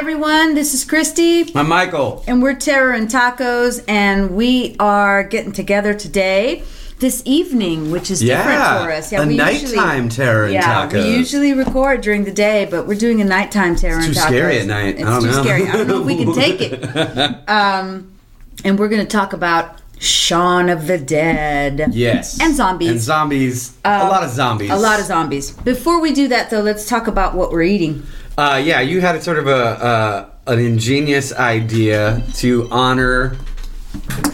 Everyone, this is Christy, I'm Michael. and we're Terror and Tacos, and we are getting together today, this evening, which is different for us. Yeah, a nighttime Terror and yeah, Tacos. we usually record during the day, but we're doing a nighttime Terror It's and too Tacos. scary at night. It's I don't too know. scary. I don't know if we can take it. Um, and we're going to talk about Shaun of the Dead. Yes. And zombies. And zombies. a lot of zombies. A lot of zombies. Before we do that, though, let's talk about what we're eating. Uh, yeah, you had sort of a uh, an ingenious idea to honor.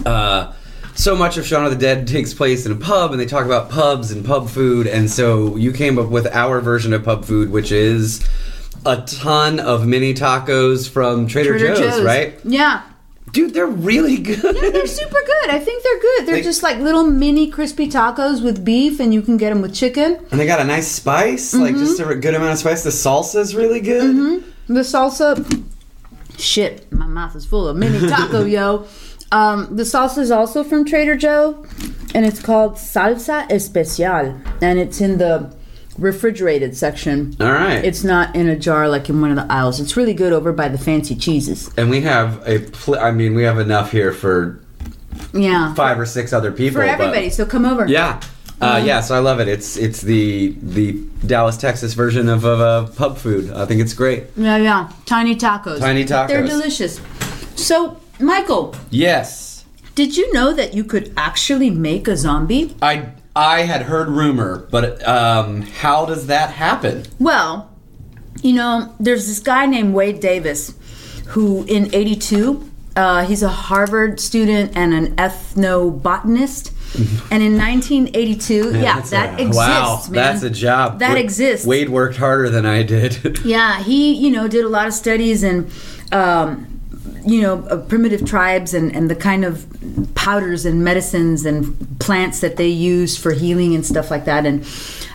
Uh, so much of Shaun of the Dead takes place in a pub, and they talk about pubs and pub food, and so you came up with our version of pub food, which is a ton of mini tacos from Trader, Joe's, right? Yeah. Dude, they're really good. Yeah, they're super good. I think they're good. They're They- just like little mini crispy tacos with beef, and you can get them with chicken. And they got a nice spice, like Mm-hmm. just a good amount of spice. The salsa is really good. The salsa, shit, my mouth is full of mini taco, yo. Um, the salsa is also from Trader Joe, and it's called Salsa Especial, and it's in the refrigerated section. All right. It's not in a jar like in one of the aisles. It's really good over by the fancy cheeses. and we have a pl- I mean, we have enough here for Yeah, five or six other people. for everybody. So come over. Yeah. Uh, yeah, so I love it. It's it's the the Dallas, Texas version of, of uh, pub food. I think it's great. Yeah, yeah. Tiny tacos. Tiny tacos. They're delicious. So, Michael, Yes, did you know that you could actually make a zombie? I I had heard rumor, but um, how does that happen? Well, you know, there's this guy named Wade Davis who in 82, uh, he's a Harvard student and an ethnobotanist. and in 1982, yeah, That's that a- exists, Wow, man. that's a job. That Wa- exists. Wade worked harder than I did. Yeah, he, you know, did a lot of studies and, um, you know, of primitive tribes and, and the kind of powders and medicines and plants that they use for healing and stuff like that. And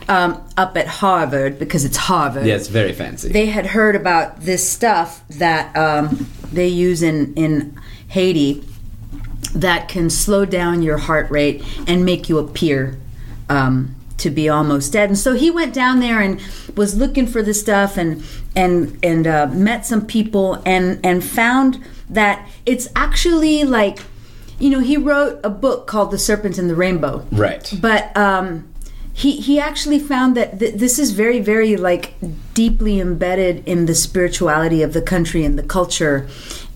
um, up at Harvard, because it's Harvard, yeah, it's very fancy. they had heard about this stuff that um, they use in, in Haiti that can slow down your heart rate and make you appear um, to be almost dead. And so he went down there and was looking for this stuff and and and uh, met some people and and found that it's actually like you know he wrote a book called The Serpent and the Rainbow. right. But um, he he actually found that th- this is very very like deeply embedded in the spirituality of the country and the culture,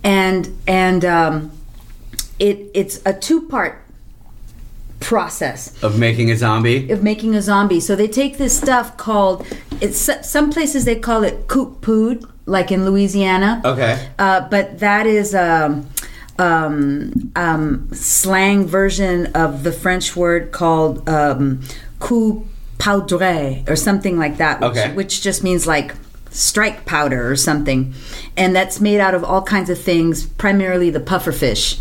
and and um, it it's a two part process Of making a zombie. of making a zombie. So they take this stuff called it's some places they call it coot pood, like in Louisiana. Okay. Uh, but that is a um, um, slang version of the French word called um, coup poudre or something like that, which, Okay. which just means like strike powder or something. And that's made out of all kinds of things, primarily the pufferfish,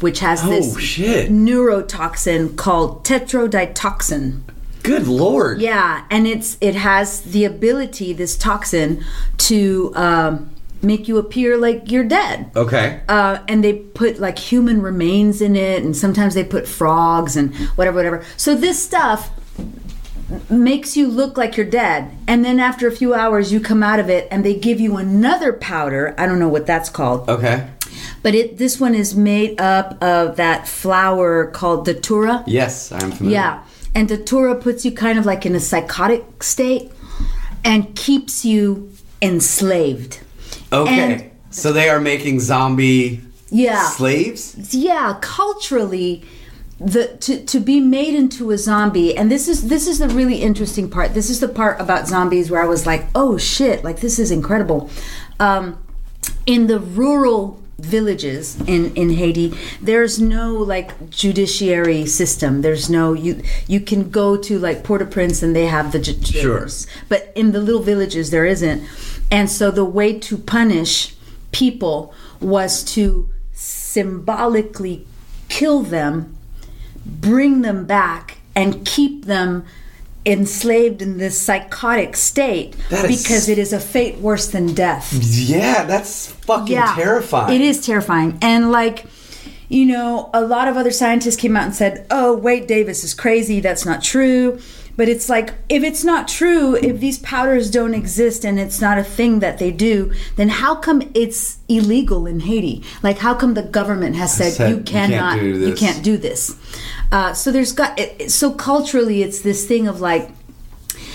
which has Oh this shit! neurotoxin called tetrodotoxin. Good lord. Yeah, and it's it has the ability, this toxin, to um, make you appear like you're dead. Okay. Uh, and they put like human remains in it, and sometimes they put frogs and whatever, whatever. So this stuff makes you look like you're dead, and then after a few hours, you come out of it, and they give you another powder. I don't know what that's called, Okay. but it this one is made up of that flower called datura. Yes, I'm familiar. Yeah. And Datura puts you kind of like in a psychotic state and keeps you enslaved. Okay. And- so they are making zombie Yeah. slaves. Yeah, culturally the to, to be made into a zombie and this is this is the really interesting part this is the part about zombies where i was like oh shit like this is incredible um, in the rural villages in in haiti there's no like judiciary system. There's no you you can go to like port-au-prince and they have the ju- Sure. but in the little villages there isn't. And so the way to punish people was to symbolically kill them bring them back and keep them enslaved in this psychotic state is- because it is a fate worse than death. Yeah, that's fucking terrifying. It is terrifying. And like, you know, a lot of other scientists came out and said, oh, Wade Davis is crazy. That's not true. But it's like if it's not true, if these powders don't exist and it's not a thing that they do, then how come it's illegal in Haiti? Like how come the government has said, said, you "You can't cannot, you can't do this? Uh, so there's got so culturally, it's this thing of like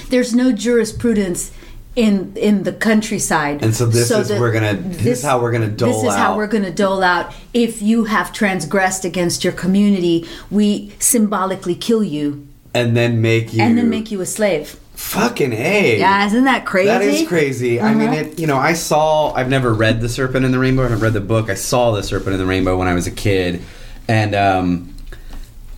there's no jurisprudence in in the countryside And so this is that we're gonna- this is how we're gonna dole this is how out. we're going to dole out if you have transgressed against your community we symbolically kill you and then make you and then make you a slave fucking a. yeah isn't that crazy That is crazy. I mean, Uh-huh. it. You know, I saw. I've never read The Serpent and the Rainbow. I haven't read the book. I saw The Serpent and the Rainbow when I was a kid, and um,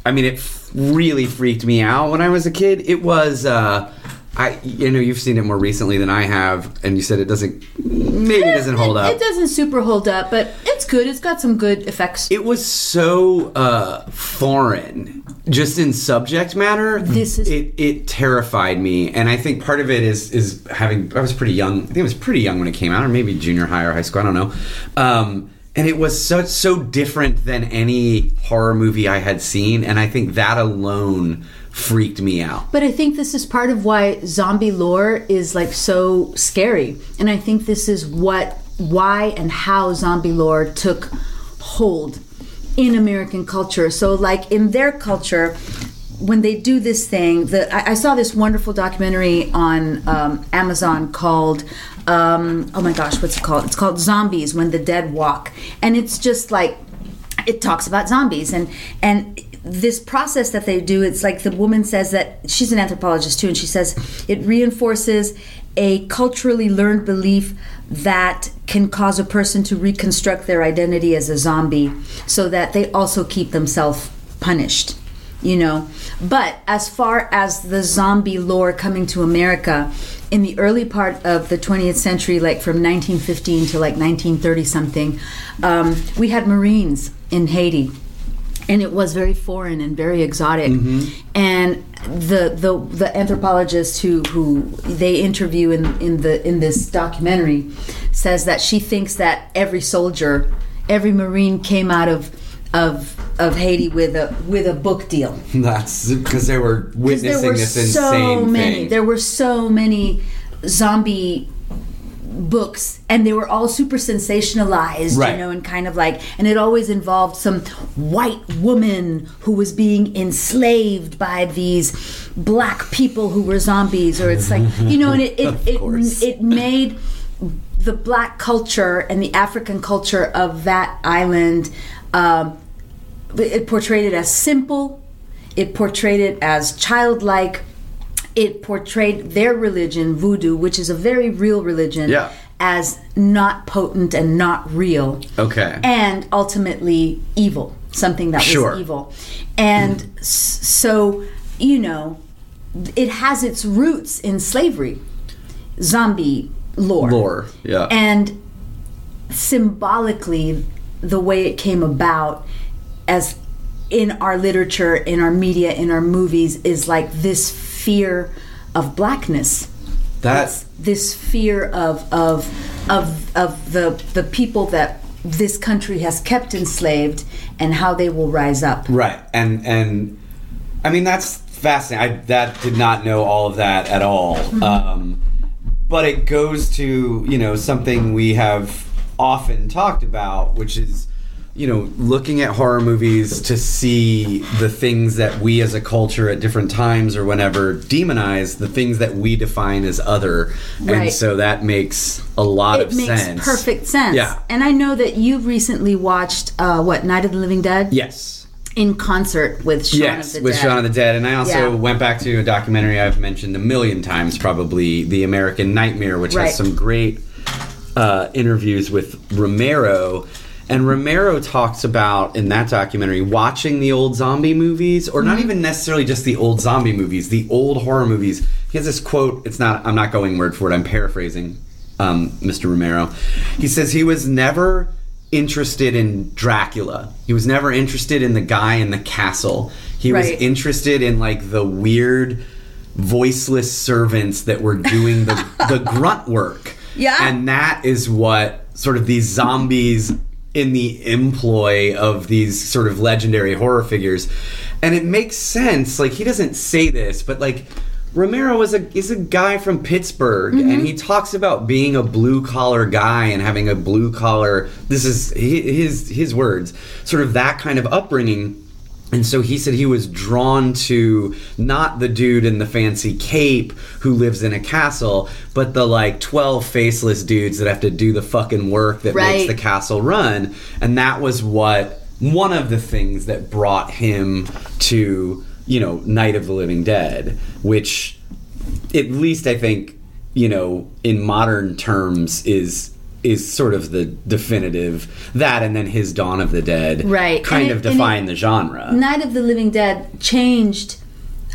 I mean, it really freaked me out when I was a kid. It was. Uh, I. You know, you've seen it more recently than I have, and you said it doesn't. Maybe it doesn't hold it, up. it doesn't super hold up but it's good it's got some good effects It was so uh, foreign, just in subject matter. This is- it. It terrified me, and I think part of it is is having. I was pretty young. I think I was pretty young when it came out, or maybe junior high or high school. I don't know. Um, and it was so so different than any horror movie I had seen, and I think that alone freaked me out. But I think this is part of why zombie lore is like so scary. And I think this is what why and how zombie lore took hold in American culture. So like in their culture when they do this thing, the I, I saw this wonderful documentary on um, Amazon called um, oh my gosh, what's it called? It's called Zombies When the Dead Walk, and it's just like it talks about zombies. And and this process that they do it's like the woman says that she's an anthropologist too and she says it reinforces a culturally learned belief that can cause a person to reconstruct their identity as a zombie so that they also keep themselves punished you know. But as far as the zombie lore coming to america in the early part of the 20th century like from 1915 to like 1930 something um, we had marines in haiti. And it was very foreign and very exotic. And the the the anthropologist who who they interview in in the in this documentary says that she thinks that every soldier every marine came out of of of Haiti with a with a book deal That's because they were witnessing this insane many thing. there were so many zombie books and they were all super sensationalized Right. you know and kind of like and it always involved some white woman who was being enslaved by these black people who were zombies or it's like you know and it it, it, it made the black culture and the african culture of that island um, it portrayed it as simple it portrayed it as childlike it portrayed their religion voodoo which is a very real religion Yeah. as not potent and not real Okay. and ultimately evil something that Sure. was evil and mm. s- so you know it has its roots in slavery zombie lore Lore, yeah. and symbolically the way it came about as in our literature in our media in our movies is like this fear of blackness That It's this fear of of of of the the people that this country has kept enslaved and how they will rise up Right, and and I mean that's fascinating. I that did not know all of that at all. Um, but it goes to you know something we have often talked about, which is you know looking at horror movies to see the things that we as a culture at different times or whenever demonize the things that we define as other, and so that makes a lot it of makes sense. perfect sense Yeah. and i know that you recently watched uh, what night of the living dead Yes. in concert with Shaun yes, of the with Dead. Shaun of the Dead, and I also Yeah. went back to a documentary I've mentioned a million times, probably "The American Nightmare," which Right. has some great uh, interviews with Romero. And Romero talks about in that documentary watching the old zombie movies, or Mm-hmm. not even necessarily just the old zombie movies, the old horror movies. He has this quote. It's not. I'm not going word for it. I'm paraphrasing um, Mr. Romero. He says he was never interested in Dracula. He was never interested in the guy in the castle. He was interested in like the weird voiceless servants that were doing the the grunt work. Yeah. And that is what sort of these zombies in the employ of these sort of legendary horror figures. And it makes sense. Like he doesn't say this, but like Romero is a is a guy from Pittsburgh, Mm-hmm. and he talks about being a blue collar guy and having a blue collar. This is his his words, sort of that kind of upbringing. And so he said he was drawn to not the dude in the fancy cape who lives in a castle, but the like 12 faceless dudes that have to do the fucking work that makes the castle run. And that was what one of the things that brought him to, you know, Night of the Living Dead, which at least I think, you know, in modern terms is is sort of the definitive that and then his Dawn of the Dead Right. kind of and it- the genre. Night of the Living Dead changed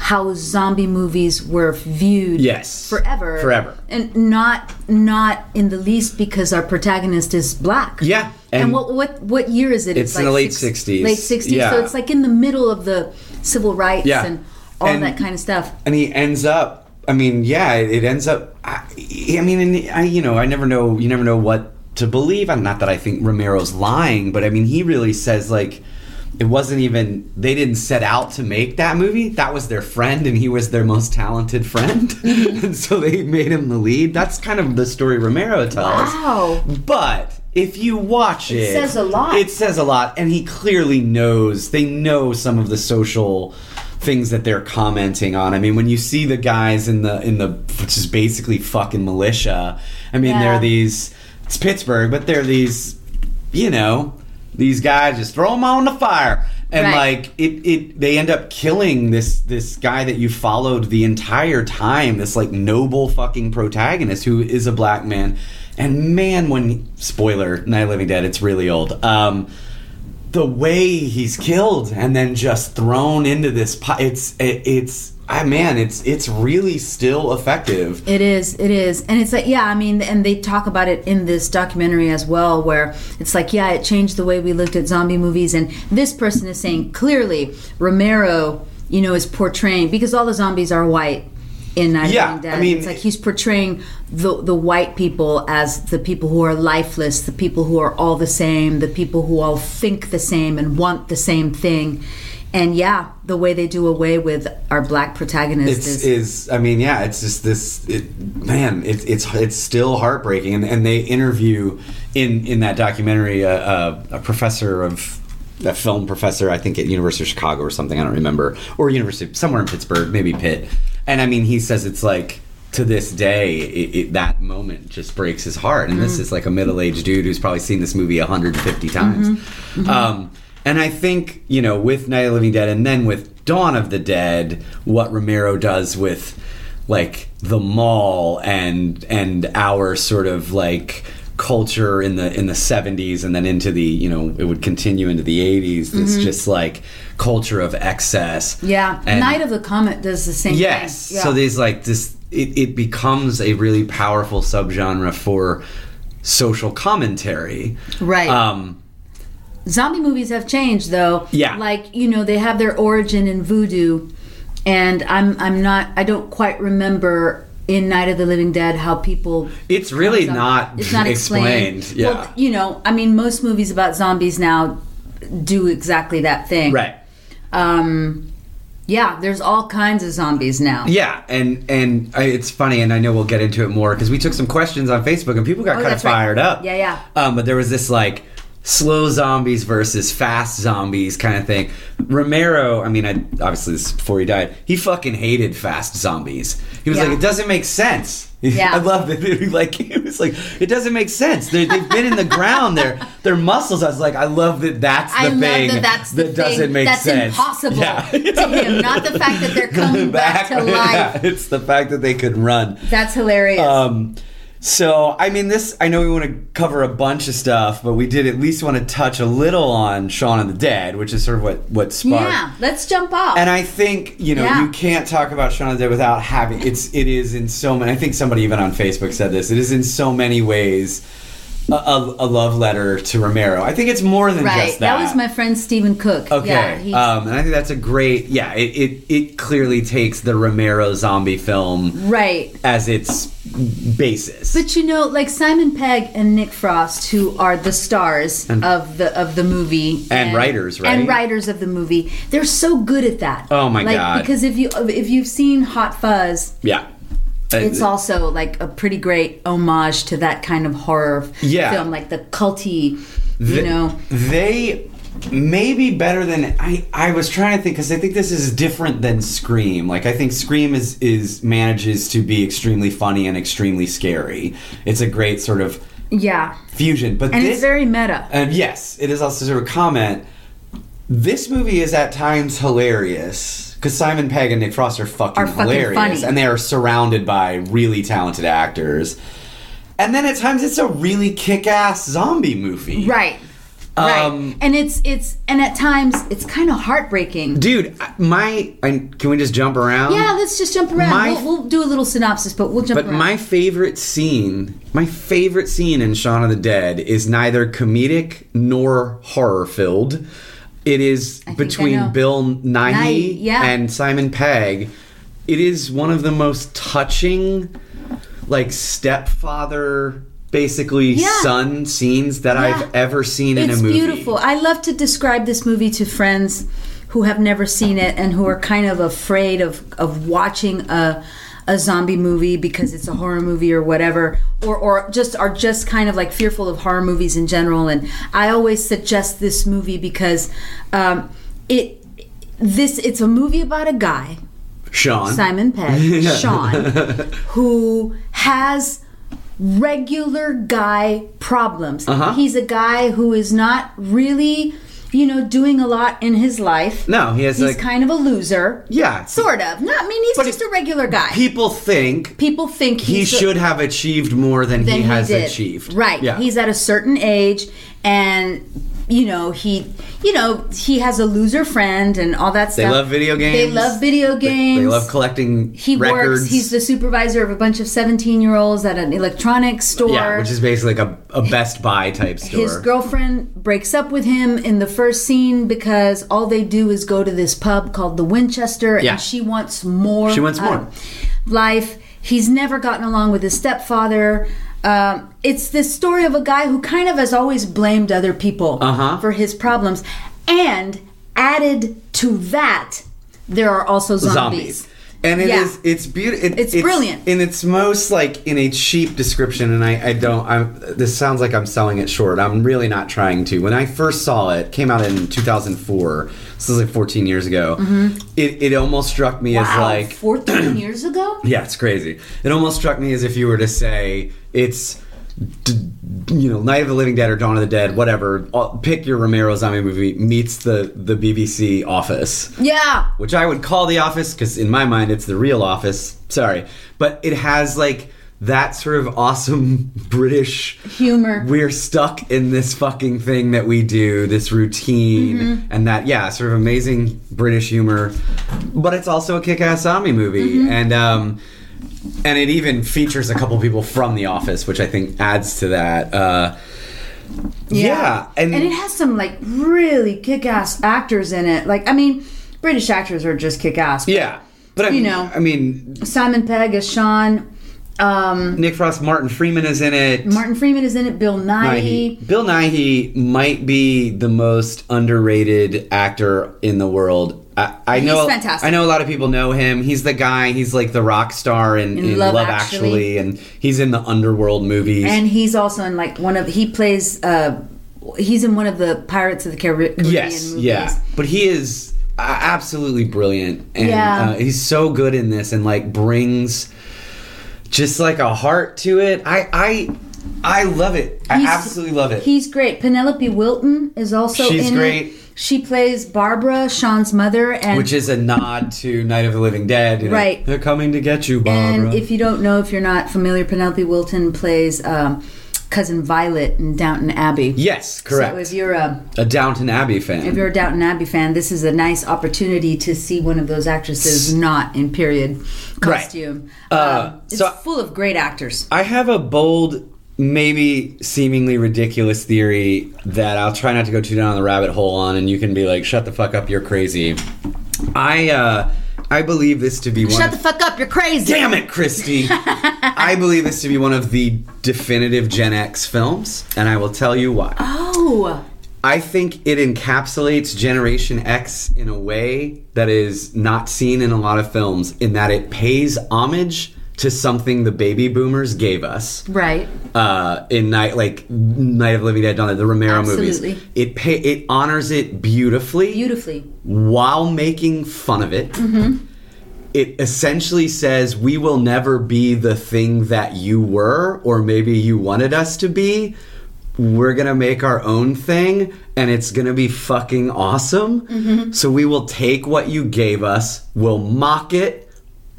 how zombie movies were viewed Yes. forever Forever. and not not in the least because our protagonist is black Yeah, and, and- what what what year is it It's in the late 60s. late 60s Yeah. so it's like in the middle of the civil rights Yeah. and all And- that kind of stuff and he ends up i mean yeah it, ends up i, I mean and I, you know i never know you never know what to believe. And not that i think romero's lying but i mean he really says like it wasn't even they didn't set out to make that movie. That was their friend and he was their most talented friend. And so they made him the lead. That's kind of the story romero tells. Wow. But if you watch it it, says a lot. It says a lot, and he clearly knows. They know some of the social things that they're commenting on. I mean, when you see the guys in the in the which is basically fucking militia. I mean, Yeah. they're these. It's Pittsburgh, but they're these. You know, these guys just throw them on the fire. And Right. like it, it, they end up killing this this guy that you followed the entire time. This like noble fucking protagonist who is a black man. And man, when spoiler, Night Living Dead, it's really old. Um, the way he's killed and then just thrown into this, pi- it's it, it's I man, it's it's really still effective. It is, it is. And it's like, yeah, I mean, and they talk about it in this documentary as well, where it's like, yeah, it changed the way we looked at zombie movies. And this person is saying clearly Romero, you know, is portraying, because all the zombies are white in Night of the Yeah, Living Dead. I mean- it's like he's portraying the, the white people as the people who are lifeless, the people who are all the same, the people who all think the same and want the same thing. And yeah, the way they do away with our black protagonist It's is is I mean yeah it's just this it, man it, it's it's still heartbreaking and, and they interview in in that documentary a, a, a professor of a film professor I think at University of Chicago or something I don't remember or University somewhere in Pittsburgh maybe Pitt and I mean he says it's like to this day it, it, that moment just breaks his heart and this mm. is like a middle-aged dude who's probably seen this movie 150 times mm-hmm. Mm-hmm. Um, and I think, you know, with Night of the Living Dead and then with Dawn of the Dead, what Romero does with like the mall and and our sort of like culture in the in the 70s and then into the, you know, it would continue into the 80s, this mm-hmm. just like culture of excess. Yeah, And- Night of the Comet does the same Yes. thing. Yeah. So there's like this. It, it becomes a really powerful subgenre for social commentary. Right. Um, Zombie movies have changed though. Yeah. Like, you know, they have their origin in voodoo and I'm I'm not I don't quite remember in Night of the Living Dead how people it's really not, it's not explained. explained. Yeah. Well, you know, I mean most movies about zombies now do exactly that thing. right. Um yeah, there's all kinds of zombies now. Yeah, and and I, it's funny, and I know we'll get into it more because we took some questions on Facebook, and people got Oh, kind of that's right. fired up. Yeah, yeah. Um, but there was this like slow zombies versus fast zombies kind of thing. Romero, I mean, I, obviously this is before he died, he fucking hated fast zombies. He was Yeah. like, it doesn't make sense. Yeah. I love it. like he was like, it doesn't make sense. They're, they've been in the ground. Their their muscles. I was like, I love that. That's the I love thing that that's the doesn't thing make that's sense. impossible Yeah. to him, not the fact that they're coming back, to life. Yeah, it's the fact that they could run. That's hilarious. Um, so I mean, this I know we want to cover a bunch of stuff, but we did at least want to touch a little on Shaun of the Dead, which is sort of what what sparked. yeah, let's jump off. And I think you know Yeah. you can't talk about Shaun of the Dead without having it's it is in so many. I think somebody even on Facebook said this. It is in so many ways a, a, a love letter to Romero. I think it's more than right. just that. That was my friend Stephen Cook. Okay, Yeah, um, and I think that's a great. Yeah, it, it it clearly takes the Romero zombie film right. as its basis. But you know, like Simon Pegg and Nick Frost, who are the stars And- of the of the movie And writers, right? And writers of the movie, they're so good at that. Oh my god. like, God. Because if you if you've seen Hot Fuzz, yeah. Uh, it's also like a pretty great homage to that kind of horror Yeah. film, like the culty, you Th- know. they may be better than I. I was trying to think because I think this is different than Scream. Like I think Scream is is manages to be extremely funny and extremely scary. It's a great sort of Yeah, fusion. But and this, it's very meta. and yes, it is also sort of a comment. This movie is at times hilarious because Simon Pegg and Nick Frost are fucking, Are fucking hilarious, funny. and they are surrounded by really talented actors. And then at times it's a really kick-ass zombie movie, Right. Right. Um, and it's it's and at times it's kind of heartbreaking. Dude, my I, can we just jump around? Yeah, let's just jump around. My- we'll, we'll do a little synopsis, but we'll jump But around. my favorite scene, my favorite scene in Shaun of the Dead is neither comedic nor horror filled. It is I think I between. Bill Nighy Nighy, yeah. and Simon Pegg. It is one of the most touching, like stepfather, basically Yeah. son scenes that Yeah. I've ever seen in it's a movie. It's beautiful. I love to describe this movie to friends who have never seen it and who are kind of afraid of of watching a a zombie movie because it's a horror movie or whatever or or just are just kind of like fearful of horror movies in general and I always suggest this movie because um, it this it's a movie about a guy Shaun. Simon Pegg, Shaun, who has regular guy problems. Uh-huh. He's a guy who is not really, you know, doing a lot in his life. No, he has He's like kind of a loser. yeah. Sort of. Not. I mean, he's just a regular guy. People think People think he he's a- should have achieved more than, than he has did. achieved. Right. Yeah. He's at a certain age and you know, he you know, he has a loser friend and all that stuff. they love video games. They love video games. They, love collecting he records. works he's the supervisor of a bunch of 17 year olds at an electronics store yeah, which is basically like a, a Best Buy type store. his girlfriend breaks up with him in the first scene because all they do is go to this pub called the winchester Yeah. and she wants more She wants more. life he's never gotten along with his stepfather um, it's this story of a guy who kind of has always blamed other people Uh-huh. for his problems and added to that there are also zombies. zombies. And it Yeah. is it's beautiful. It's brilliant. In its most like in a cheap description, and I, I don't. I'm, this sounds like I'm selling it short. I'm really not trying to. When I first saw it, came out in 2004. This is like 14 years ago. It it almost struck me as Mm-hmm. Like 14 years ago? Yeah, it's crazy. It almost struck me as if you were to say it's, you know, Night of the Living Dead or Dawn of the Dead, whatever. Pick your Romero zombie movie meets the the BBC Office, Yeah. which I would call the Office because in my mind it's the real Office. Sorry, but it has like that sort of awesome British Humor. We're stuck in this fucking thing that we do, this routine, Mm-hmm. and that yeah, sort of amazing British humor. But it's also a kick-ass zombie movie, Mm-hmm. and um, and it even features a couple people from The Office, which I think adds to that. Uh, yeah. and, and it has some like really kick-ass actors in it. Like I mean, British actors are just kick-ass. but yeah, but I You mean, know. I mean, Simon Pegg as Shaun. Um, Nick Frost, Martin Freeman is in it. Martin Freeman is in it. Bill Nighy. Nighy. Bill Nighy might be the most underrated actor in the world. I, I He's know. fantastic. I know a lot of people know him. He's the guy. He's like the rock star in, In in Love Love, Actually. Actually. and he's in the underworld movies. And he's also in like one of he plays. Uh, he's in one of the Pirates of the Caribbean yes, movies. yeah. But he is uh, absolutely brilliant, and Yeah. uh, he's so good in this, and like brings just like a heart to it. I I I love it. I absolutely love it. He's great. Penelope Wilton is also She's in great. it. She plays Barbara, Shaun's mother, and which is a nod to Night of the Living Dead. you know, Right. They're coming to get you, Barbara. And if you don't know, if you're not familiar, Penelope Wilton plays um, cousin Violet in Downton Abbey. yes, correct. So if you're a a Downton Abbey fan. if you're a Downton Abbey fan, this is a nice opportunity to see one of those actresses not in period Right. costume. Uh, um, it's so- full of great actors. I have a bold, maybe seemingly ridiculous theory that I'll try not to go too down the rabbit hole on, and you can be like, "Shut the fuck up, you're crazy." I uh, I believe this to be one. Shut of, the fuck up! You're crazy. Damn it, Christy! I believe this to be one of the definitive Gen X films, and I will tell you why. Oh, I think it encapsulates Generation X in a way that is not seen in a lot of films, in that it pays homage to something the baby boomers gave us. right. Uh, in night like Night of Living Dead, Dawn the Romero Absolutely. movies, it pay, it honors it beautifully, Beautifully. while making fun of it. It essentially says we will never be the thing that you were, or maybe you wanted us to be. We're gonna make our own thing, and it's gonna be fucking awesome. So we will take what you gave us, we'll mock it.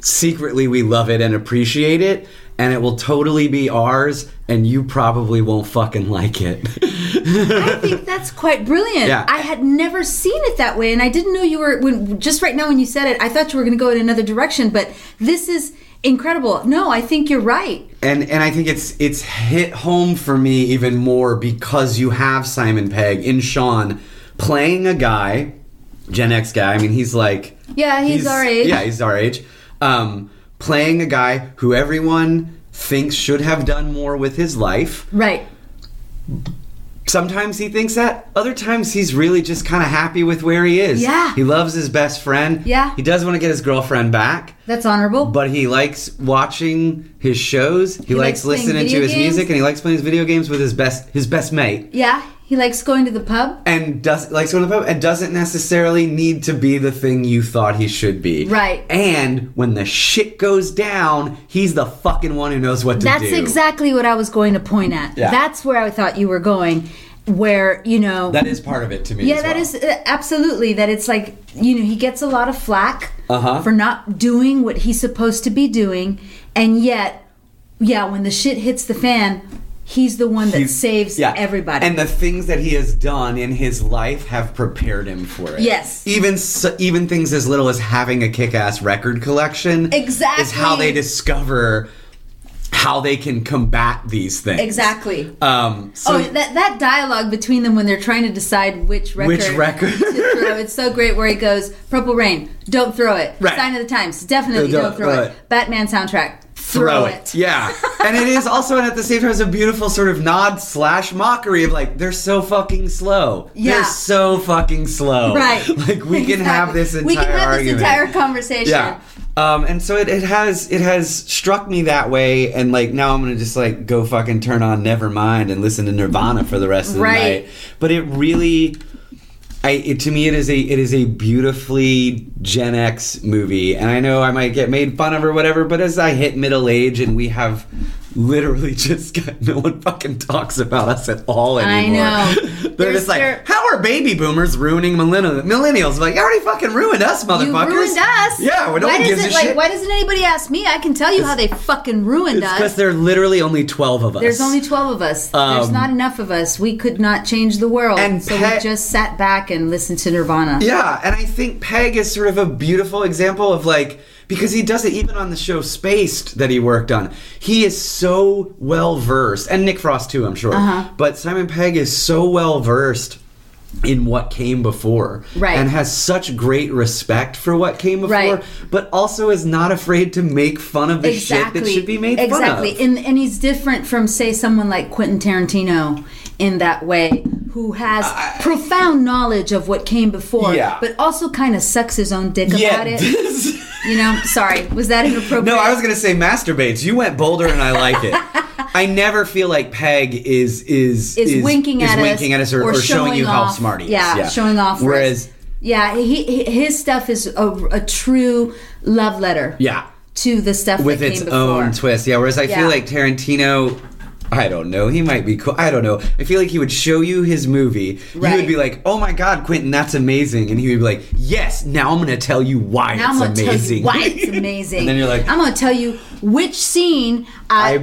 Secretly, we love it and appreciate it, and it will totally be ours. And you probably won't fucking like it. I think that's quite brilliant. Yeah. I had never seen it that way, and I didn't know you were. When just right now when you said it, I thought you were going to go in another direction. But this is incredible. No, I think you're right. and and I think it's it's hit home for me even more because you have Simon Pegg in Shaun playing a guy, Gen X guy. I mean, he's like Yeah, he's our age. Yeah, he's our age. Um, playing a guy who everyone thinks should have done more with his life. Right. Sometimes he thinks that. Other times he's really just kind of happy with where he is. Yeah. He loves his best friend. Yeah. He does want to get his girlfriend back. That's honorable. But he likes watching his shows. He, likes, likes listening to his games. music, and he likes playing his video games with his best his best mate. yeah, he likes going to the pub. And does likes going to the pub and doesn't necessarily need to be the thing you thought he should be. Right. And when the shit goes down, he's the fucking one who knows what to That's do. That's exactly what I was going to point at. Yeah. That's where I thought you were going. Where you know. That is part of it to me. yeah, that well. is uh, absolutely that. It's like you know he gets a lot of flack Uh-huh. for not doing what he's supposed to be doing, and yet, yeah, when the shit hits the fan, he's the one that He's- saves yeah. everybody. And the things that he has done in his life have prepared him for it. Yes. Even s even things as little as having a kick-ass record collection. Exactly. Is how they discover how they can combat these things. exactly. Um. So oh, that that dialogue between them when they're trying to decide which record, Which record? to throw. It's so great. Where he goes, "Purple Rain, don't throw it." Right. Sign of the Times, definitely Don't don't, throw, throw it. it. Batman soundtrack, throw it. Yeah. and it is also and at the same time it's a beautiful sort of nod slash mockery of like they're so fucking slow. Yeah. They're so fucking slow. Right. Like we can have this entire We can have argument. this entire conversation. Yeah. Um, and so it, it has it has struck me that way, and like now I'm gonna just like go fucking turn on Nevermind and listen to Nirvana for the rest of the Right. night. But it really, I it, to me it is a it is a beautifully Gen X movie, and I know I might get made fun of or whatever, but as I hit middle age and we have literally just got no one fucking talks about us at all anymore. I know. They're There's- just like, there- how are baby boomers ruining millennial- millennials? Like, you already fucking ruined us, You motherfuckers. ruined us. Yeah, well, no why one gives doesn't a like shit. why doesn't anybody ask me? I can tell you how they fucking ruined It's because there are literally only 12 of us. There's only twelve of us. There's Um, not enough of us. We could not change the world. And so Pe- we just sat back and listened to Nirvana. Yeah, and I think Pegg is sort of a beautiful example of like because he does it even on the show Spaced that he worked on. He is so well versed, and Nick Frost too, I'm sure. Uh-huh. But Simon Pegg is so well versed in what came before, Right. And has such great respect for what came before, Right. but also is not afraid to make fun of the shit that should be made exactly. fun of. And and he's different from say someone like Quentin Tarantino in that way, who has profound knowledge of what came before, Yeah. but also kind of sucks his own dick about it. You know, sorry, was that inappropriate? No, I was gonna say masturbates. You went bolder, and I like it. I never feel like Pegg is is is, winking is at winking us at us or, or showing, you how off. smart he is. Yeah, showing off. us. Whereas, yeah, he, his stuff is a, a true love letter. yeah, to the stuff with its own twist. Yeah. Whereas I Yeah. feel like Tarantino. I don't know. He might be cool. I don't know. I feel like he would show you his movie. You would be like, "Oh my god, Quentin, that's amazing," and he would be like, "Yes, now I'm going to tell you why Now I'm it's tell amazing." you why it's amazing. and then you're like, I'm gonna tell you which scene I, I,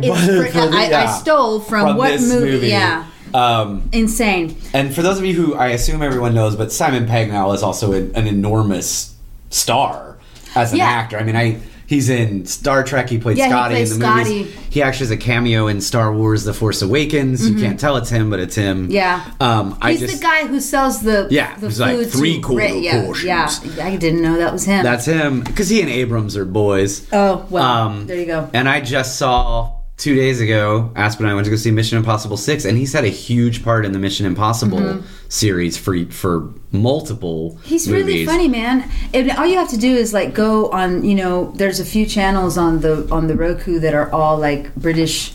fr- I, I yeah, stole from, what this movie. Yeah, Um, insane. And for those of you who I assume everyone knows, but Simon Pegg now is also an, an enormous star as an Yeah. actor. I mean, I He's in Star Trek. He played Yeah, he Scotty plays in the Scotty. movies. He actually has a cameo in Star Wars: The Force Awakens. You can't tell it's him, but it's him. Mm-hmm. Yeah. Um, I He's just the guy who sells the Yeah, the he's like three quarter Ray- yeah, portions. Yeah, I didn't know that was him. that's him because he and Abrams are boys. oh well, Um, there you go. And I just saw two days ago, Aspen and I went to go see Mission Impossible Six, and he's had a huge part in the Mission Impossible series for for multiple. Mm-hmm. He's really funny, man. And all you have to do is like go on. You know, there's a few channels on the on the Roku that are all like British.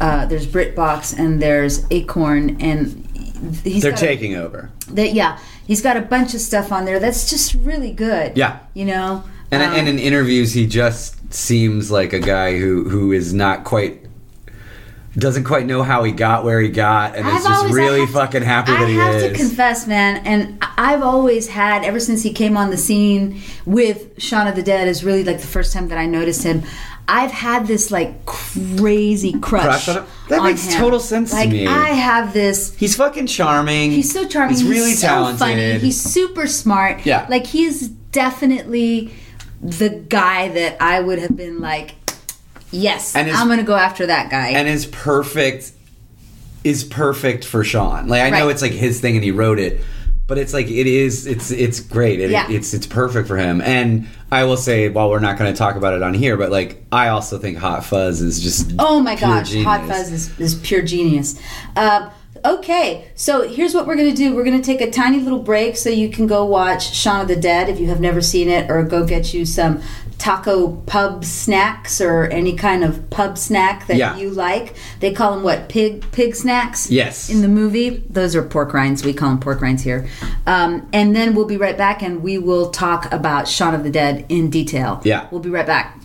Uh, there's BritBox and there's Acorn, and he's They're got a- taking over. that yeah he's got a bunch of stuff on there that's just really good Yeah. you know And, Um, and in interviews, he just seems like a guy who who is not quite. Doesn't quite know how he got where he got, and is I've just always- really to- fucking happy that I he is. I have to confess, man, and I've always had ever since he came on the scene with Shaun of the Dead is really like the first time that I noticed him. I've had this like crazy crush. Crush on him? That on makes him. total sense to like, me. I have this. He's fucking charming. He's so charming. He's really so talented. funny. He's super smart. Yeah. like he's definitely the guy that I would have been like, yes, And his- I'm gonna go after that guy. and is perfect is perfect for Shaun. Like I know it's like his thing and he wrote it, but it's like it is it's it's great. It, Yeah. it's it's perfect for him. And I will say, while we're not to talk about it on here, but like I also think Hot Fuzz is just Oh my gosh, Hot. Fuzz is, is pure genius. Um, okay, so here's what we're gonna do. We're gonna take a tiny little break so you can go watch Shaun of the Dead if you have never seen it, or go get you some taco pub snacks or any kind of pub snack that Yeah. you like. They call them what pig pig snacks. Yes. In the movie, those are pork rinds. We call them pork rinds here. Um, and then we'll be right back, and we will talk about Shaun of the Dead in detail. Yeah. We'll be right back.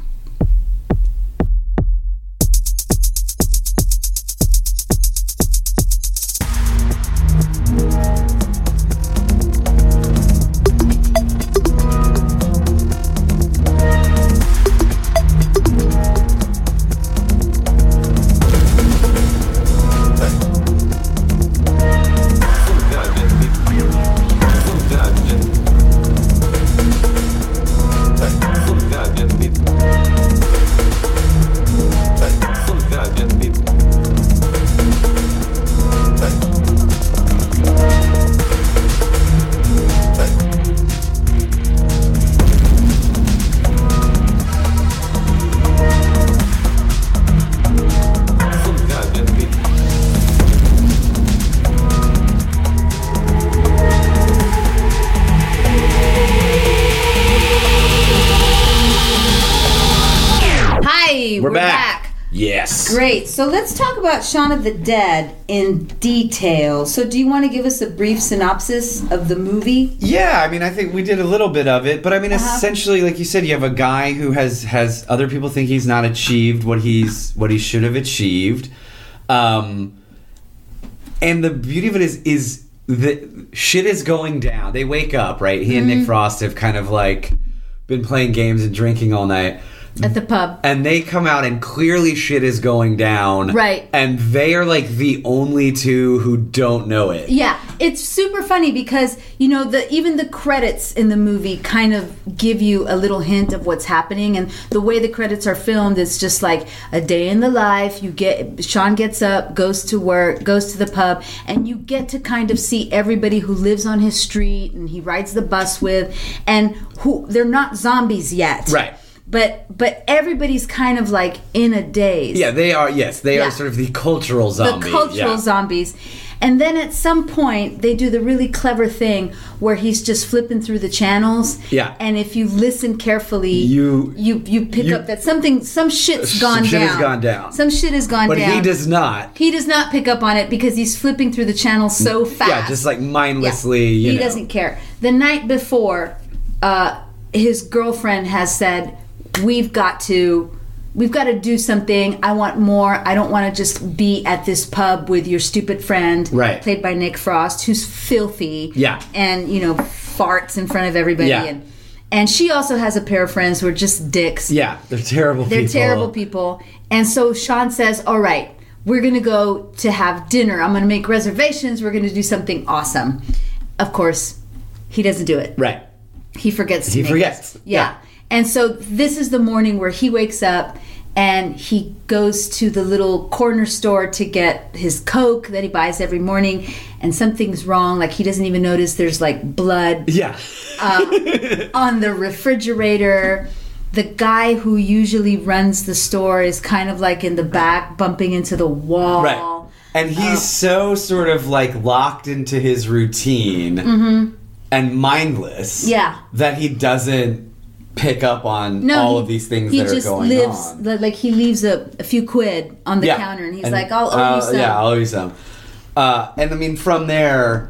So let's talk about Shaun of the Dead in detail. So, do you want to give us a brief synopsis of the movie? Yeah, I mean, I think we did a little bit of it, but I mean, Uh-huh. essentially, like you said, you have a guy who has has other people think he's not achieved what he's what he should have achieved, um, and the beauty of it is is that shit is going down. They wake up, right? He and Mm-hmm. Nick Frost have kind of like been playing games and drinking all night. At the pub. And they come out and clearly shit is going down. Right. And they are like the only two who don't know it. Yeah, it's super funny because you know the even the credits in the movie kind of give you a little hint of what's happening, and the way the credits are filmed is just like a day in the life. You get Shaun gets up, goes to work, goes to the pub, and you get to kind of see everybody who lives on his street and he rides the bus with, and who they're not zombies yet, Right. But but everybody's kind of like in a daze Yeah, they are. Yes, they Yeah. are sort of the cultural zombie. the cultural yeah. zombies. And then at some point, they do the really clever thing where he's just flipping through the channels. Yeah. And if you listen carefully, You- you you pick you- up that something some shit's Some gone shit down. has gone down. Some shit has gone But down. But he does not. He does not pick up on it because he's flipping through the channels so fast. Yeah, just like Yeah. mindlessly. You he know. doesn't care. The night before, uh, his girlfriend has said, "We've got to." We've got to do something. I want more. I don't want to just be at this pub with your stupid friend, Right. played by Nick Frost, who's filthy, Yeah. and you know farts in front of everybody, Yeah. and and she also has a pair of friends who are just dicks. Yeah, they're terrible They're people. terrible people. And so Shaun says, All right, we're going to go to have dinner. I'm going to make reservations. We're going to do something awesome. Of course, he doesn't do it. Right. He forgets to He forgets. it. Yeah. And so this is the morning where he wakes up and he goes to the little corner store to get his Coke that he buys every morning, and something's wrong. Like he doesn't even notice there's like blood Yeah. on the refrigerator. The guy who usually runs the store is kind of like in the back, bumping into the wall. Right. And he's so sort of like locked into his routine and mindless. Mm-hmm. Yeah. That he doesn't pick up on No, all he- of these things that are going lives, on. li- Like he leaves a, a few quid on the Yeah. counter, and he's And, like, "I'll owe uh, you some." Yeah, I'll owe you some. Uh, and I mean, from there,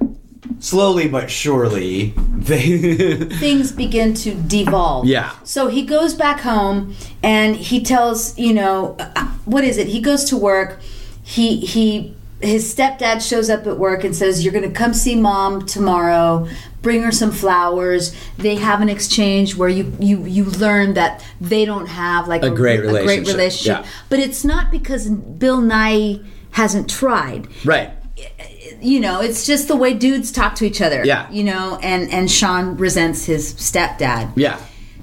slowly but surely, they. things begin to devolve. Yeah. So he goes back home and he tells, you know, uh, what is it? He goes to work. He he his stepdad shows up at work and says, "You're going to come see mom tomorrow. Bring her some flowers." They have an exchange where you you you learn that they don't have like A great a great relationship. relationship. Yeah. But it's not because Bill Nighy hasn't tried right. you know, it's just the way dudes talk to each other. Yeah. You know, and and Shaun resents his stepdad. Yeah.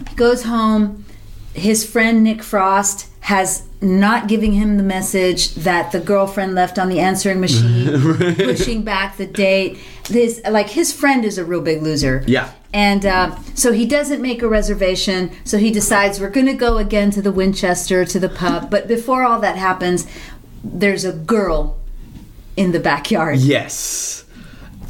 He goes home. His friend Nick Frost has not giving him the message that the girlfriend left on the answering machine, pushing back the date. This like his friend is a real big loser. Yeah. And uh, so he doesn't make a reservation. So he decides we're going to go again to the Winchester to the pub. But before all that happens, there's a girl in the backyard. Yes.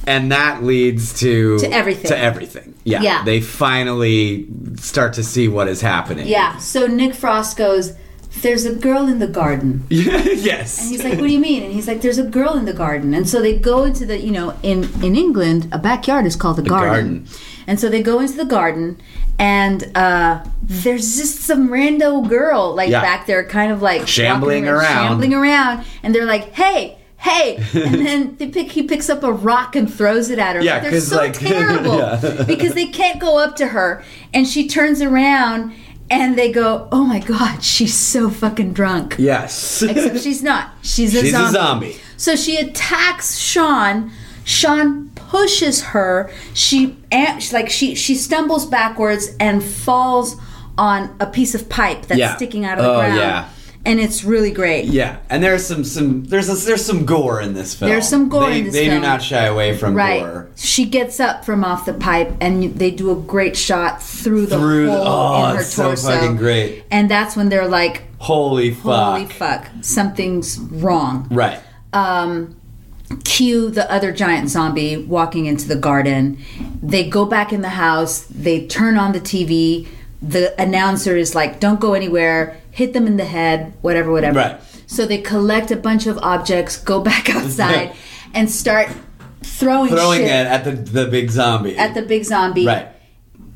And that leads to To everything. To everything. Yeah. Yeah. They finally start to see what is happening. Yeah. So Nick Frost goes, "There's a girl in the garden." yes. And he's like, "What do you mean?" And he's like, "There's a girl in the garden." And so they go into the, you know, in in England, a backyard is called a garden. garden. And so they go into the garden, and uh, there's just some rando girl like Yeah. back there, kind of like Shambling walking around. shambling around, and they're like, "Hey." Hey, and then they pick. He picks up a rock and throws it at her. Yeah, they're 'cause, so like- terrible Yeah. because they can't go up to her, and she turns around, and they go, "Oh my god, she's so fucking drunk." yes. Except she's not. She's a She's a zombie. zombie. So she attacks Shaun. Shaun pushes her. She like she she stumbles backwards and falls on a piece of pipe that's Yeah. sticking out of the Oh, ground. yeah. And it's really great. Yeah, and there's some some there's there's some gore in this film. There's some gore they, in this film. They film. do not shy away from Right. gore. She gets up from off the pipe and they do a great shot through the Through hole oh, in her it's so fucking great. And that's when they're like, Holy fuck! "Holy fuck, something's wrong." Right. um, cue the other giant zombie walking into the garden. They go back in the house. They turn on the TV. The announcer is like, "Don't go anywhere. Hit them in the head. Whatever, whatever." Right. So they collect a bunch of objects, go back outside, and start throwing, Throwing it at the the big zombie. at the big zombie. right.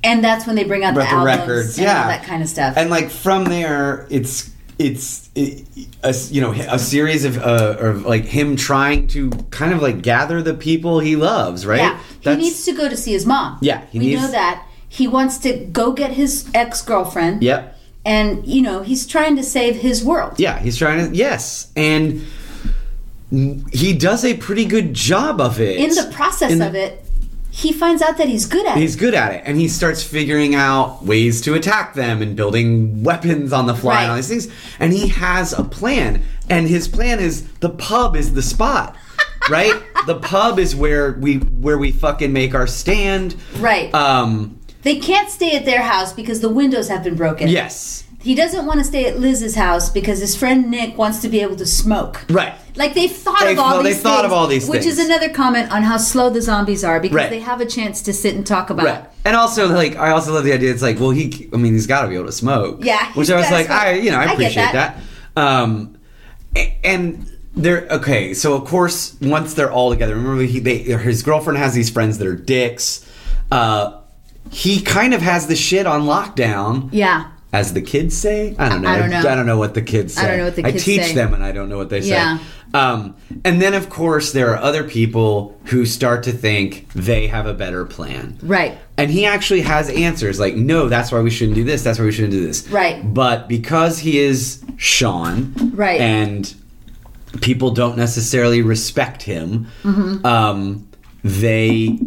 And that's when they bring out the, the albums records, and yeah, all that kind of stuff. And like from there, it's it's it, a you know a series of uh, of like him trying to kind of like gather the people he loves, right? Yeah, he needs to go to see his mom. Yeah, he we needs- know that. He wants to go get his ex girlfriend. Yep. And you know he's trying to save his world. Yeah, he's trying to. Yes, and he does a pretty good job of it. In the process In of it, he finds out that he's good at He's it. good at it, and he starts figuring out ways to attack them and building weapons on the fly and all these things. And he has a plan, and his plan is the pub is the spot, right? the pub is where we where we fucking make our stand. Right. Um. They can't stay at their house because the windows have been broken. Yes. He doesn't want to stay at Liz's house because his friend Nick wants to be able to smoke. Right. Like they've thought They've- of all well, these they've thought things, of all these which things. is another comment on how slow the zombies are because Right. they have a chance to sit and talk about. Right. And also, like, I also love the idea. It's like, well, he. I mean, he's got to be able to smoke. Yeah, Which he's I was gotta like, smoke. I, you know, I I get appreciate that. that. Um, a- and they're okay. So of course, once they're all together, remember he, they, his girlfriend has these friends that are dicks. Uh, he kind of has the shit on lockdown. Yeah. As the kids say, I don't know. I don't know. I don't know what the kids say. I don't know what the kids say. I teach say. them, and I don't know what they say. Yeah. Um, and then, of course, there are other people who start to think they have a better plan. Right. And he actually has answers like, no, that's why we shouldn't do this. That's why we shouldn't do this. Right. But because he is Shaun, Right. and people don't necessarily respect him, Mm-hmm. um, they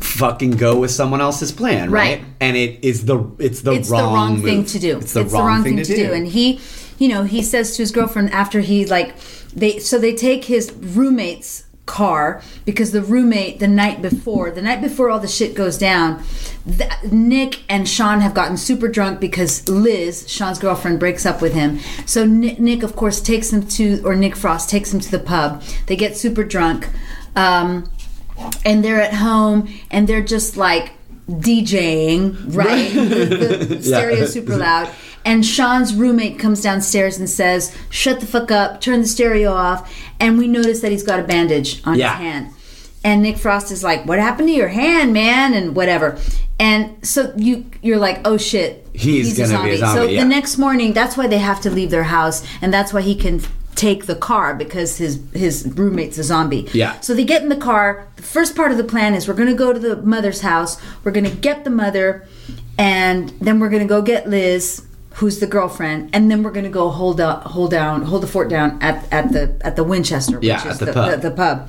fucking go with someone else's plan, right? Right. And it is the it's the it's wrong the wrong thing to do. It's the, wrong, thing, to, do. And he, you know, he says to his girlfriend after he like they so they take his roommate's car because the roommate the night before the night before all the shit goes down th- nick and shaun have gotten super drunk because liz shaun's girlfriend breaks up with him so nick, nick of course takes him to or nick frost takes him to the pub they get super drunk um, and they're at home and they're just like DJing, right? the, the Yeah. stereo super loud. And Shaun's roommate comes downstairs and says, "Shut the fuck up, turn the stereo off." And we notice that he's got a bandage on Yeah. his hand. And Nick Frost is like, "What happened to your hand, man?" And whatever. And so you you're like, "Oh shit, He's gonna be a So zombie, yeah. the next morning, that's why they have to leave their house, and that's why he can take the car because his his roommate's a zombie. Yeah. So they get in the car. The first part of the plan is we're going to go to the mother's house. We're going to get the mother, and then we're going to go get Liz, who's the girlfriend, and then we're going to go hold up, hold down, hold the fort down at, at the at the Winchester, which Yeah, is at the pub. The, the pub.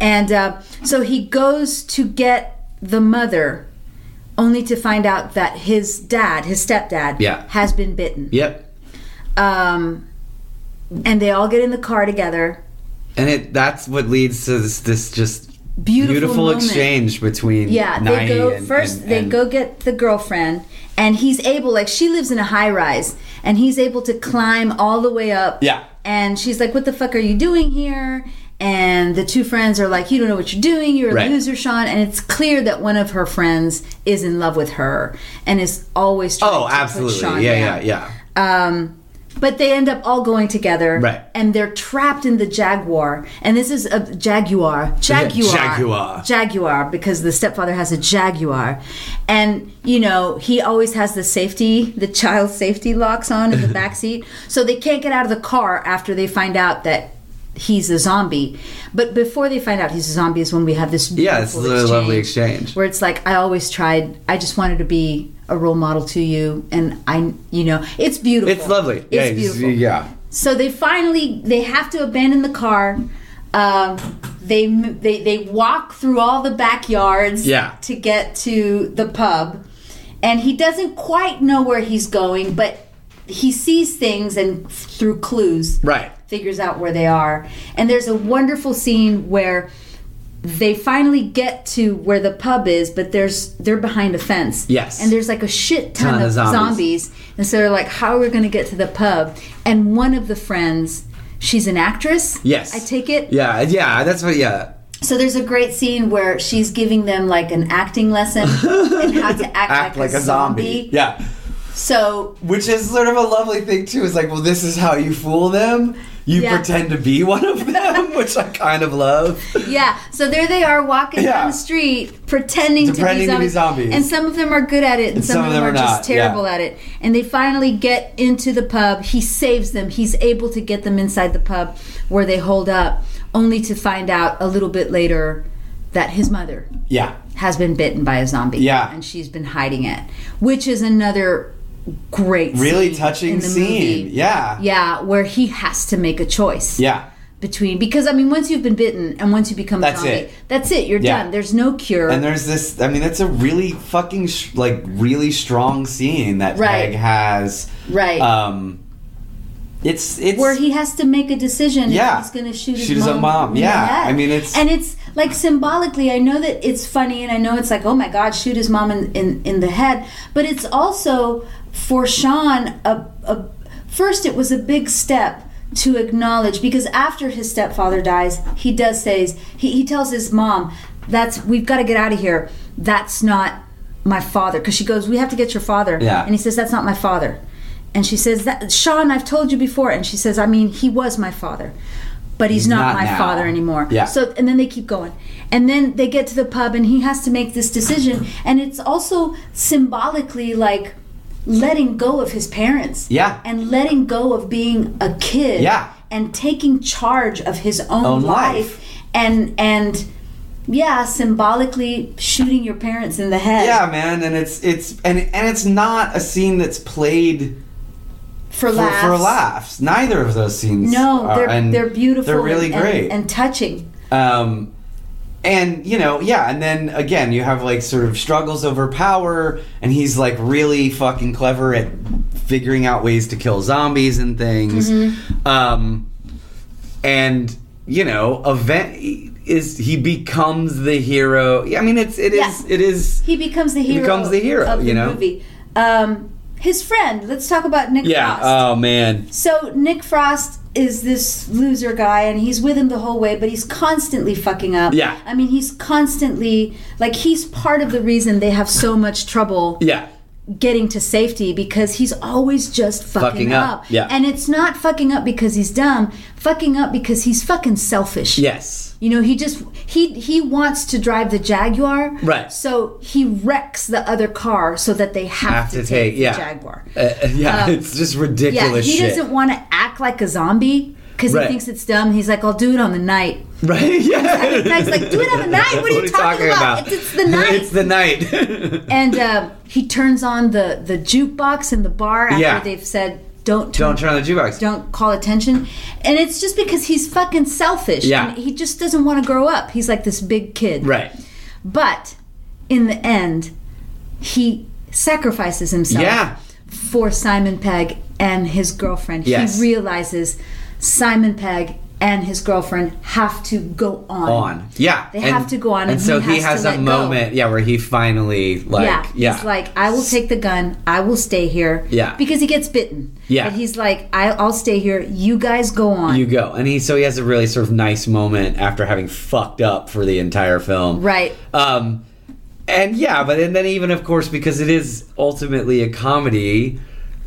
And uh, so he goes to get the mother, only to find out that his dad, his stepdad, Yeah. has been bitten. Yep. Um, and they all get in the car together. And it that's what leads to this this just Beautiful moment. exchange between Yeah, they Nai go and- first. and- they and- go get the girlfriend, and he's able. Like she lives in a high rise, and he's able to climb all the way up. Yeah. And she's like, "What the fuck are you doing here?" And the two friends are like, "You don't know what you're doing. You're a Right. loser, Shaun." And it's clear that one of her friends is in love with her and is always trying Oh, to put absolutely. Shaun Yeah, down. yeah, yeah. Um, but they end up all going together, Right. And they're trapped in the Jaguar, and this is a Jaguar, Jaguar, Jaguar. Jaguar, because the stepfather has a Jaguar, and you know he always has the safety, the child safety locks on in the back seat, so they can't get out of the car after they find out that he's a zombie. But before they find out he's a zombie is when we have this Yeah, it's a lovely exchange. where it's like I always tried. I just wanted to be a role model to you, and I, you know, it's beautiful. It's lovely. It's yeah, beautiful. Yeah. So they finally they have to abandon the car. Um, they they they walk through all the backyards Yeah. to get to the pub, and he doesn't quite know where he's going, but he sees things and through clues Right. Figures out where they are. And there's a wonderful scene where they finally get to where the pub is, but there's they're behind a fence. Yes. And there's like a shit ton, Ton of of zombies. zombies. And so they're like, how are we going to get to the pub? And one of the friends, she's an actress. Yes. I take it. Yeah, yeah, that's what yeah. So there's a great scene where she's giving them like an acting lesson and how to act, Act like, a zombie. Yeah. So Which is sort of a lovely thing too. It's like, well, this is how you fool them. You Yeah. pretend to be one of them, which I kind of love. Yeah, so there they are walking Yeah. down the street pretending, Pretending to, to be be zombies. And some of them are good at it and, some, of them, are, not, just terrible yeah. at it. And they finally get into the pub. He saves them. He's able to get them inside the pub where they hold up, only to find out a little bit later that his mother Yeah. has been bitten by a zombie. Yeah. And she's been hiding it, which is another great Really scene touching scene. movie. Yeah. Yeah, where he has to make a choice Yeah. between because I mean once you've been bitten and once you become That's a zombie, it. that's it. You're Yeah. done. There's no cure. And there's this. I mean, that's a really fucking sh- like really strong scene that Right. Pegg has. right. Um, it's it's where he has to make a decision Yeah. if he's going to shoot his Shoot his mom. mom. Yeah. I mean, it's- and it's like symbolically. I know that it's funny, and I know it's like, oh my god, shoot his mom in in, in the head. But it's also for Shaun a, a first. It was a big step to acknowledge because after his stepfather dies, he does says he, he tells his mom, "That's we've got to get out of here. That's not." My father, because she goes, we have to get your father, Yeah. and he says, "That's not my father." And she says that Shaun, I've told you before. And she says, I mean, he was my father, but he's not, Not my now. father anymore. Yeah. So and then they keep going, and then they get to the pub, and he has to make this decision, and it's also symbolically like letting go of his parents. Yeah. And letting go of being a kid. Yeah. And taking charge of his own, Own life. life. And and yeah, symbolically shooting your parents in the head. Yeah, man, and it's it's and and it's not a scene that's played For for, laughs. for laughs. Neither of those scenes. No, are, they're they're beautiful. They're really and, great. and, and touching. um, and you know, yeah, and then again, you have like sort of struggles over power, and he's like really fucking clever at figuring out ways to kill zombies and things. Mm-hmm. Um, and you know, event is he becomes the hero. Yeah, I mean, it's it is Yeah. it is. He becomes the hero. becomes the hero, of you know? movie. Um, his friend. Let's talk about Nick Yeah. Frost. Oh man. So Nick Frost is this loser guy, and he's with him the whole way, but he's constantly fucking up. Yeah. I mean, he's constantly like he's part of the reason they have so much trouble Yeah. Getting to safety because he's always just fucking, Fucking up, yeah. And it's not fucking up because he's dumb. Fucking up because he's fucking selfish. Yes. You know, he just he he wants to drive the Jaguar. Right. So he wrecks the other car so that they have, Have to, to take, take- yeah. the Jaguar. Uh, yeah. Um, it's just ridiculous. Yeah, he shit. doesn't want to act like a zombie because Right. he thinks it's dumb. He's like, I'll do it on the night. Right? Yeah. Guy's like, do it on the night. What are you talking about? It's- it's the night. it's the night. And uh, he turns on the the jukebox in the bar after Yeah. they've said, don't turn, Don't turn on the jukebox. don't call attention. And it's just because he's fucking selfish. Yeah. And he just doesn't want to grow up. He's like this big kid. Right. But in the end, he sacrifices himself Yeah. for Simon Pegg and his girlfriend. Yes. He realizes Simon Pegg and his girlfriend have to go on. On. Yeah. They have to go on, And, and so he he has has a let go. moment, yeah, where he finally like yeah, yeah. he's like, I will take the gun. I will stay here. Yeah. because he gets bitten. Yeah. but he's like, I, I'll stay here. You guys go on. you go. And he so he has a really sort of nice moment after having fucked up for the entire film. right? Um, and yeah, but and then even of course because it is ultimately a comedy,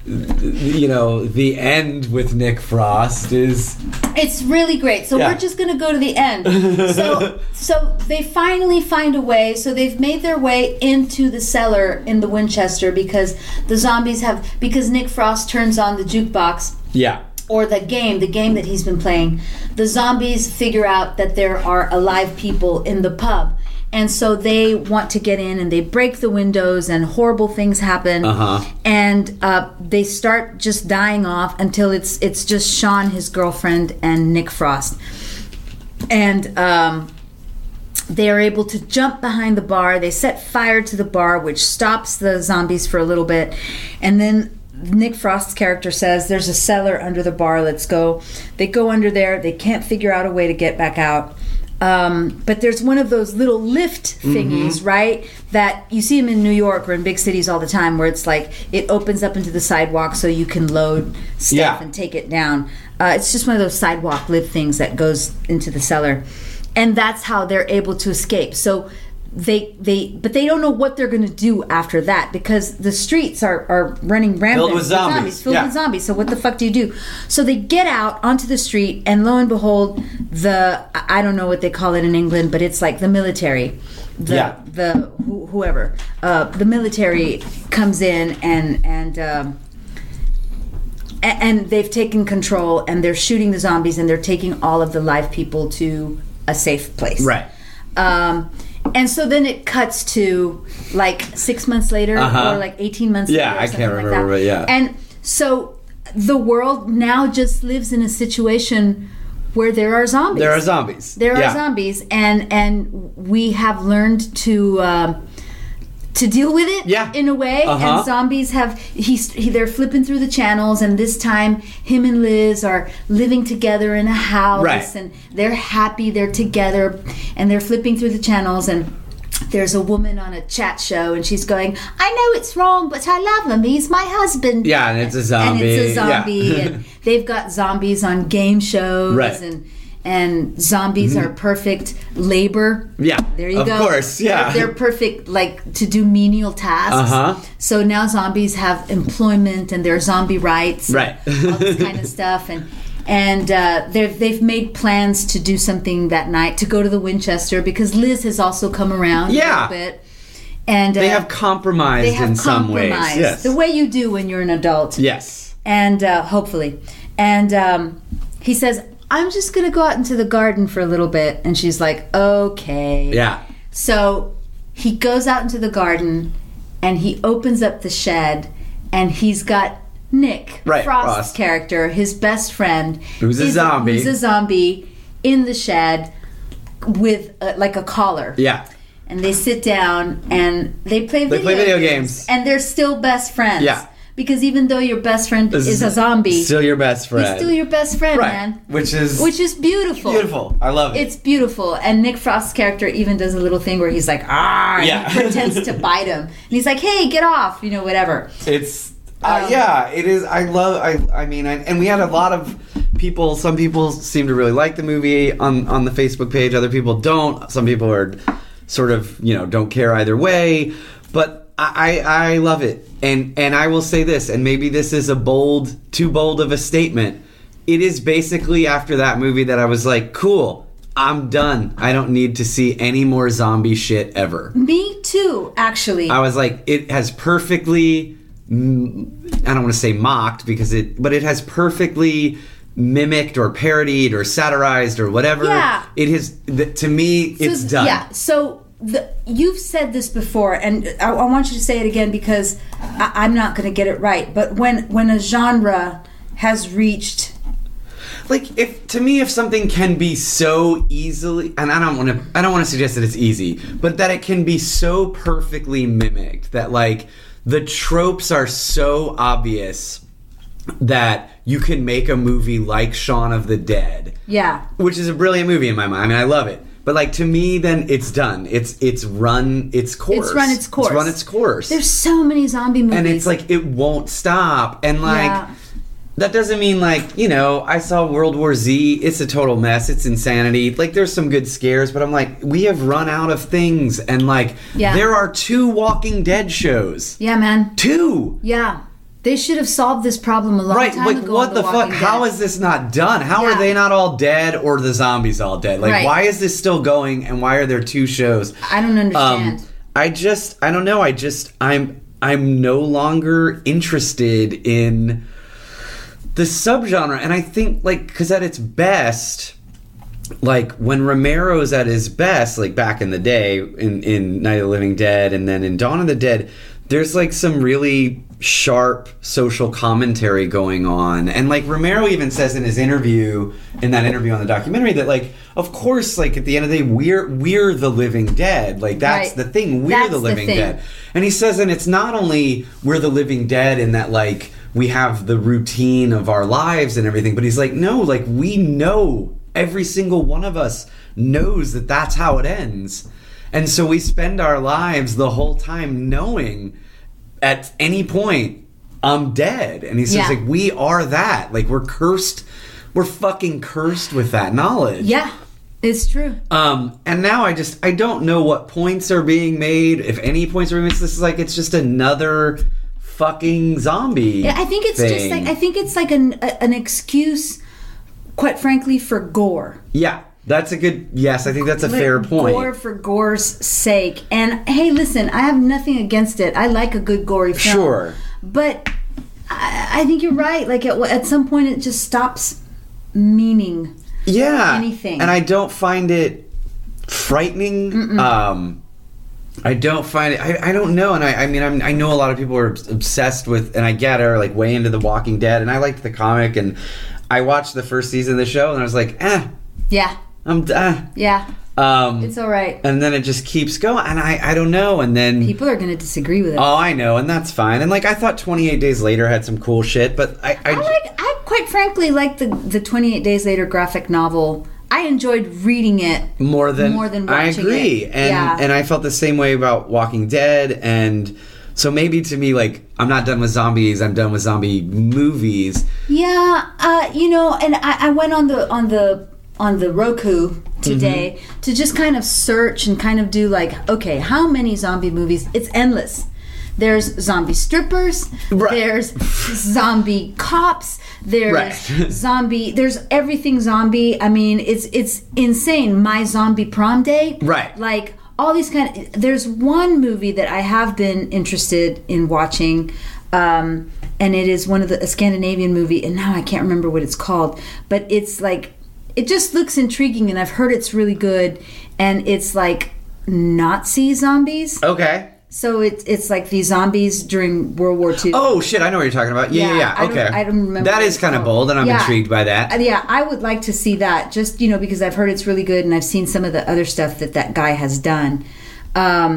you know, the end with Nick Frost is It's really great. So Yeah. we're just going to go to the end. so so they finally find a way. So they've made their way into the cellar in the Winchester because the zombies have because Nick Frost turns on the jukebox yeah. or the game, the game that he's been playing. The zombies figure out that there are alive people in the pub. And so they want to get in and they break the windows and horrible things happen. Uh-huh. And uh, they start just dying off until it's it's just Shaun, his girlfriend, and Nick Frost. And um, they are able to jump behind the bar. They set fire to the bar, which stops the zombies for a little bit. And then Nick Frost's character says, There's a cellar under the bar, let's go. They go under there. They can't figure out a way to get back out. Um, but there's one of those little lift thingies, right? That you see them in New York or in big cities all the time, where it's like it opens up into the sidewalk so you can load stuff Yeah. and take it down. Uh, it's just one of those sidewalk lift things that goes into the cellar, and that's how they're able to escape. So they they but they don't know what they're going to do after that because the streets are are running rampant with zombies. filled Yeah. with zombies. So what the fuck do you do? So they get out onto the street, and lo and behold, the I don't know what they call it in England, but it's like the military. The, Yeah. the who, whoever uh, the military comes in and and um, and they've taken control and they're shooting the zombies and they're taking all of the live people to a safe place. Right. Um, and so then it cuts to like six months later Uh-huh. or like 18 months Yeah, later. or I can't like remember, but yeah. And so the world now just lives in a situation where there are zombies. There are zombies. There are zombies, and and we have learned to um, to deal with it. Yeah. in a way. Uh-huh. And zombies have he's he, they're flipping through the channels, and this time him and Liz are living together in a house, Right. and they're happy. They're together, and they're flipping through the channels and. There's a woman on a chat show, and she's going, "I know it's wrong, but I love him. He's my husband." Yeah, and it's a zombie. And it's a zombie, Yeah. and they've got zombies on game shows, Right. And and zombies are perfect labor. Yeah, There you of go. Of course, yeah. They're, they're perfect, like to do menial tasks. Uh-huh. So now zombies have employment and their zombie rights, and Right. all this kind of stuff, and and uh, they've they've made plans to do something that night to go to the Winchester because Liz has also come around Yeah. a little bit, and uh, They have compromised they have in some ways. compromised Yes. the way you do when you're an adult yes. and uh, hopefully. And um, he says, "I'm just gonna go out into the garden for a little bit," and she's like, "Okay." Yeah. So he goes out into the garden, and he opens up the shed, and he's got Nick Right, Frost's Frost. character, his best friend, Who's a zombie. Who's a zombie in the shed. with uh, like a collar. Yeah. And they sit down and they play They video play video games. And they're still best friends. Yeah. Because even though your best friend This is a zombie, Still your best friend. he's still your best friend, right. man. Which is Which is beautiful. beautiful. I love it. It's beautiful. And Nick Frost's character even does a little thing where he's like, ah, Yeah. he pretends to bite him. And he's like, hey, get off, you know, whatever. It's uh, Um, yeah, it is. I love. I I mean, I, and we had a lot of people. Some people seem to really like the movie on on the Facebook page. Other people don't. Some people are sort of you know don't care either way. But I I, I love it. And and I will say this. And maybe this is a bold, too bold of a statement. It is basically after that movie that I was like, cool. I'm done. I don't need to see any more zombie shit ever. Me too, actually. I was like, it has perfectly. mm, I don't want to say mocked because it, but it has perfectly mimicked or parodied or satirized or whatever. Yeah. It has. To me, it's So- done. Yeah. So the, you've said this before, and I, I want you to say it again because I, I'm not going to get it right. But when when a genre has reached, Like if to me, if something can be so easily, and I don't want to, I don't want to suggest that it's easy, but that it can be so perfectly mimicked that like the tropes are so obvious that you can make a movie like Shaun of the Dead. yeah, which is a brilliant movie in my mind. I mean, I love it. But like to me, then it's done. It's it's run its course. It's run its course. It's run its course. there's so many zombie movies, and it's like it won't stop. And like Yeah. that doesn't mean like you know I saw World War Z. It's a total mess. It's insanity. Like there's some good scares, but I'm like we have run out of things. And like Yeah. there are two Walking Dead shows. yeah, man, Two. yeah. They should have solved this problem a long Right, time like ago. what on the fuck? Walking How Dead. is this not done? How Yeah. are they not all dead or the zombies all dead? Like, Right. why is this still going and why are there two shows? I don't understand. Um, I just, I don't know. I just, I'm, I'm no longer interested in the subgenre, and I think like because at its best, like when Romero's at his best, like back in the day in in Night of the Living Dead, and then in Dawn of the Dead, there's like some really sharp social commentary going on, and like Romero even says in his interview, in that interview on the documentary, that like of course, like at the end of the day, we're we're the living dead, like that's Right. the thing, we're That's the the living thing. dead, and he says, and it's not only we're the living dead in that like we have the routine of our lives and everything, but he's like, no, like we know every single one of us knows that that's how it ends. And so we spend our lives the whole time knowing at any point I'm dead. And he says Yeah. like we are that. Like we're cursed. We're fucking cursed with that knowledge. yeah, it's true. Um, and now I just I don't know what points are being made, if any points are being made. This is like it's just another fucking zombie. Yeah, I think it's just like I think it's like an a, an excuse, quite frankly, for gore. yeah, that's a good. Yes, I think that's a fair point. Gore for gore's sake. And hey, listen, I have nothing against it. I like a good gory film. Sure. But I, I think you're right. Like at, at some point, it just stops meaning. yeah, anything. and I don't find it frightening. Um, I don't find it. I, I don't know, and I, I mean, I'm, I know a lot of people are obsessed with, and I get it, are like way into The Walking Dead, and I liked the comic, and I watched the first season of the show, and I was like, eh, Yeah, I'm, done. yeah, Um, it's all right. and then it just keeps going and i i don't know and then People are going to disagree with it. oh i know and that's fine and like i thought 28 days later had some cool shit but i i, I like. I quite frankly like the the 28 Days Later graphic novel. I enjoyed reading it. more than more than i agree it. and Yeah. and i felt the same way about walking dead and so maybe to me like i'm not done with zombies i'm done with zombie movies Yeah, uh, you know, and I, I went on the on the on the Roku today Mm-hmm. to just kind of search and kind of do like, okay, how many zombie movies? It's endless. There's zombie strippers. Right. There's zombie cops. There's Right. zombie. There's everything zombie. I mean, it's it's insane. My zombie prom day. Right. Like all these kind. Of, there's one movie that I have been interested in watching, um, and it is one of the a Scandinavian movie, and now I can't remember what it's called, but it's like it just looks intriguing, and I've heard it's really good, and it's like Nazi zombies. okay So it's it's like these zombies during World War II. Oh shit! I know what you're talking about. Yeah, yeah. Yeah. I don't- Okay, I don't remember That is kind of bold, and I'm Yeah. intrigued by that. Uh, yeah, I would like to see that. Just you know, because I've heard it's really good, and I've seen some of the other stuff that that guy has done. Um,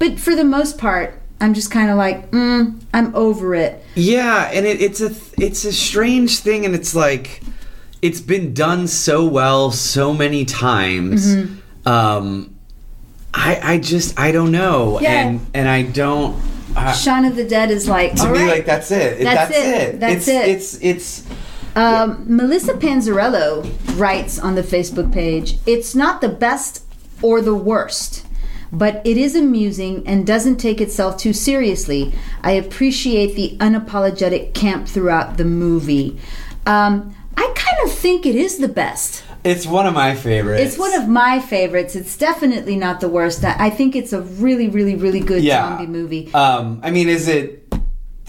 but for the most part, I'm just kind of like, mm, I'm over it. Yeah, and it, it's a it's a strange thing, and it's like it's been done so well so many times. Mm-hmm. Um, I I just I don't know, Yeah. and and I don't. Uh, Shaun of the Dead is like, to all me, right. like that's it. That's That's, it. it. That's it's, it. It's it's Um, Melissa Panzarello writes on the Facebook page, "It's not the best or the worst." But it is amusing and doesn't take itself too seriously. I appreciate the unapologetic camp throughout the movie. Um, I kind of think it is the best. it's one of my favorites. It's one of my favorites. It's definitely not the worst. I think it's a really, really, really good yeah. zombie movie. Um, I mean, is it?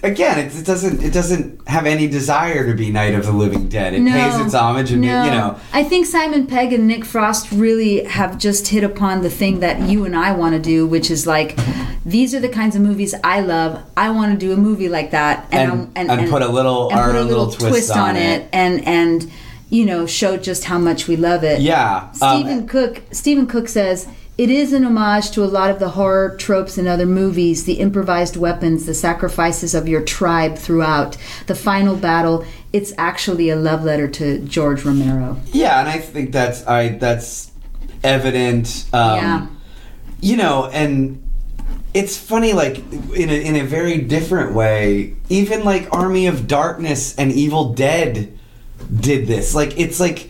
Again, it, it doesn't. It doesn't have any desire to be Night of the Living Dead. It pays its homage, and no. you know, I think Simon Pegg and Nick Frost really have just hit upon the thing that you and I want to do, which is like, these are the kinds of movies I love. I want to do a movie like that, And- and put a little- and put a little, little twist on it. and and you know show just how much we love it. yeah. um, Stephen Cook. Stephen Cook says it is an homage to a lot of the horror tropes in other movies. The improvised weapons, the sacrifices of your tribe throughout, the final battle. It's actually a love letter to George Romero. Yeah, and I think that's I that's evident. Um, Yeah. You know, and it's funny, like in a in a very different way. Even like Army of Darkness and Evil Dead did this. Like it's like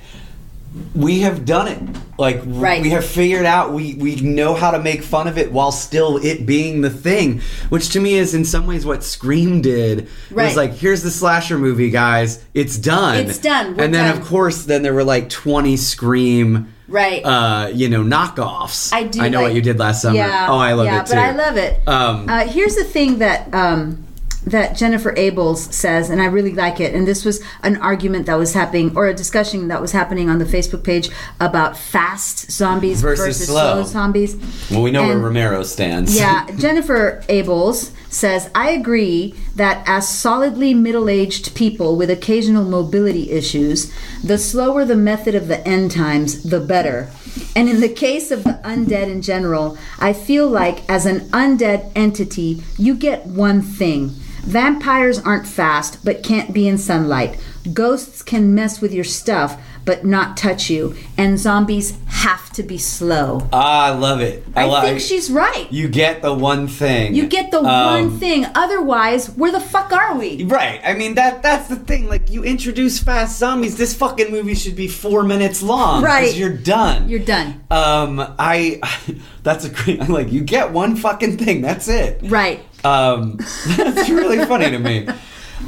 we have done it. Like Right. we have figured out we we know how to make fun of it while still it being the thing, which to me is in some ways what Scream did. It Right. was like here's the slasher movie, guys. It's done. It's done. We're and then done. of course then there were like 20 Scream Right. uh, you know, knockoffs. I do. I know like- what you did last summer. Yeah. oh, I love yeah, it too. but I love it. Um, uh, here's the thing that um, that Jennifer Abels says, and I really like it. And this was an argument that was happening, or a discussion that was happening on the Facebook page about fast zombies Versus versus, slow. slow zombies. well, we know where Romero stands. Yeah, Jennifer Abels says, I agree that as solidly middle aged people with occasional mobility issues, the slower the method of the end times, the better. And in the case of the undead in general, I feel like as an undead entity, you get one thing. Vampires aren't fast, but can't be in sunlight. Ghosts can mess with your stuff, but not touch you. And zombies have to be slow. Ah, I love it. I, I think she's right. You get the one thing. You get the Um, one thing. Otherwise, where the fuck are we? Right. I mean that that's the thing. Like you introduce fast zombies, this fucking movie should be four minutes long. Right. You're done. You're done. Um, I. That's a great. I'm like, you get one fucking thing. That's it. Right. Um, that's really funny to me.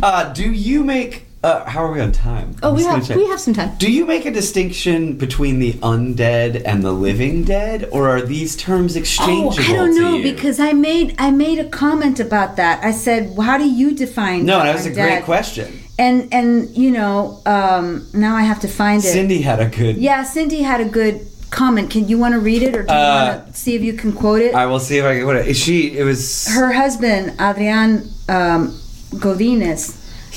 Uh, do you make? Uh, how are we on time? Oh, I'm we have we have some time. Do you make a distinction between the undead and the living dead, or are these terms Oh, exchangeable? I don't know because I made I made a comment about that. I said, well, "How do you define?" no, that was a great question. And and you know, um, now I have to find it. Cindy had a good. Yeah, Cindy had a good comment. Can you want to read it, or do you Uh, want to see if you can quote it? I will see if I can. What is she? It was. Her husband, Adrian um, Godinez,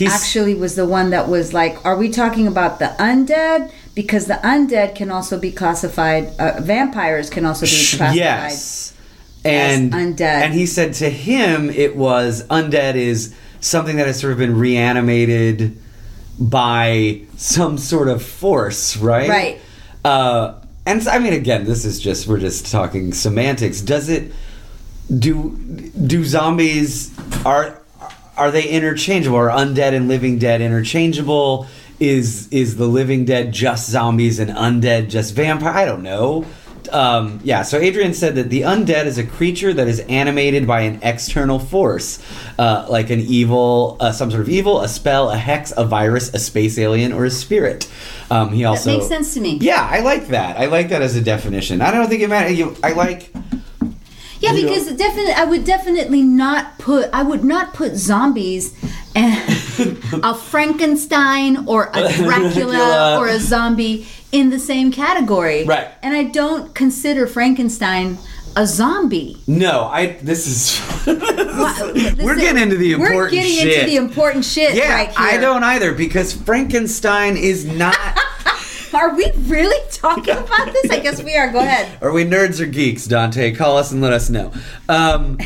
actually was the one that was like, "Are we talking about the undead? Because the undead can also be classified. Uh, vampires can also be classified." Yes. And undead. and he said to him it was undead is something that has sort of been reanimated by some sort of force, right? Right. Uh, and so, I mean, again, this is just we're just talking semantics. Does it do do zombies are are they interchangeable? Are undead and living dead interchangeable? Is is the living dead just zombies and undead just vampire? I don't know. Um, yeah, so Adrian said that the undead is a creature that is animated by an external force, uh, like an evil, uh, some sort of evil, a spell, a hex, a virus, a space alien, or a spirit. Um, he also that makes sense to me. Yeah, I like that. I like that as a definition. I don't think it matters. You, I like. Yeah, because definitely, I would definitely not put. I would not put zombies and a Frankenstein or a Dracula Dracula. or a zombie in the same category. Right. And I don't consider Frankenstein a zombie. No, I. This is. We're getting into the important We're getting shit. into the important shit yeah, right here. I don't either because Frankenstein is not. Are we really talking about this? I guess we are. Go ahead. Are we nerds or geeks, Dante? Call us and let us know. Um,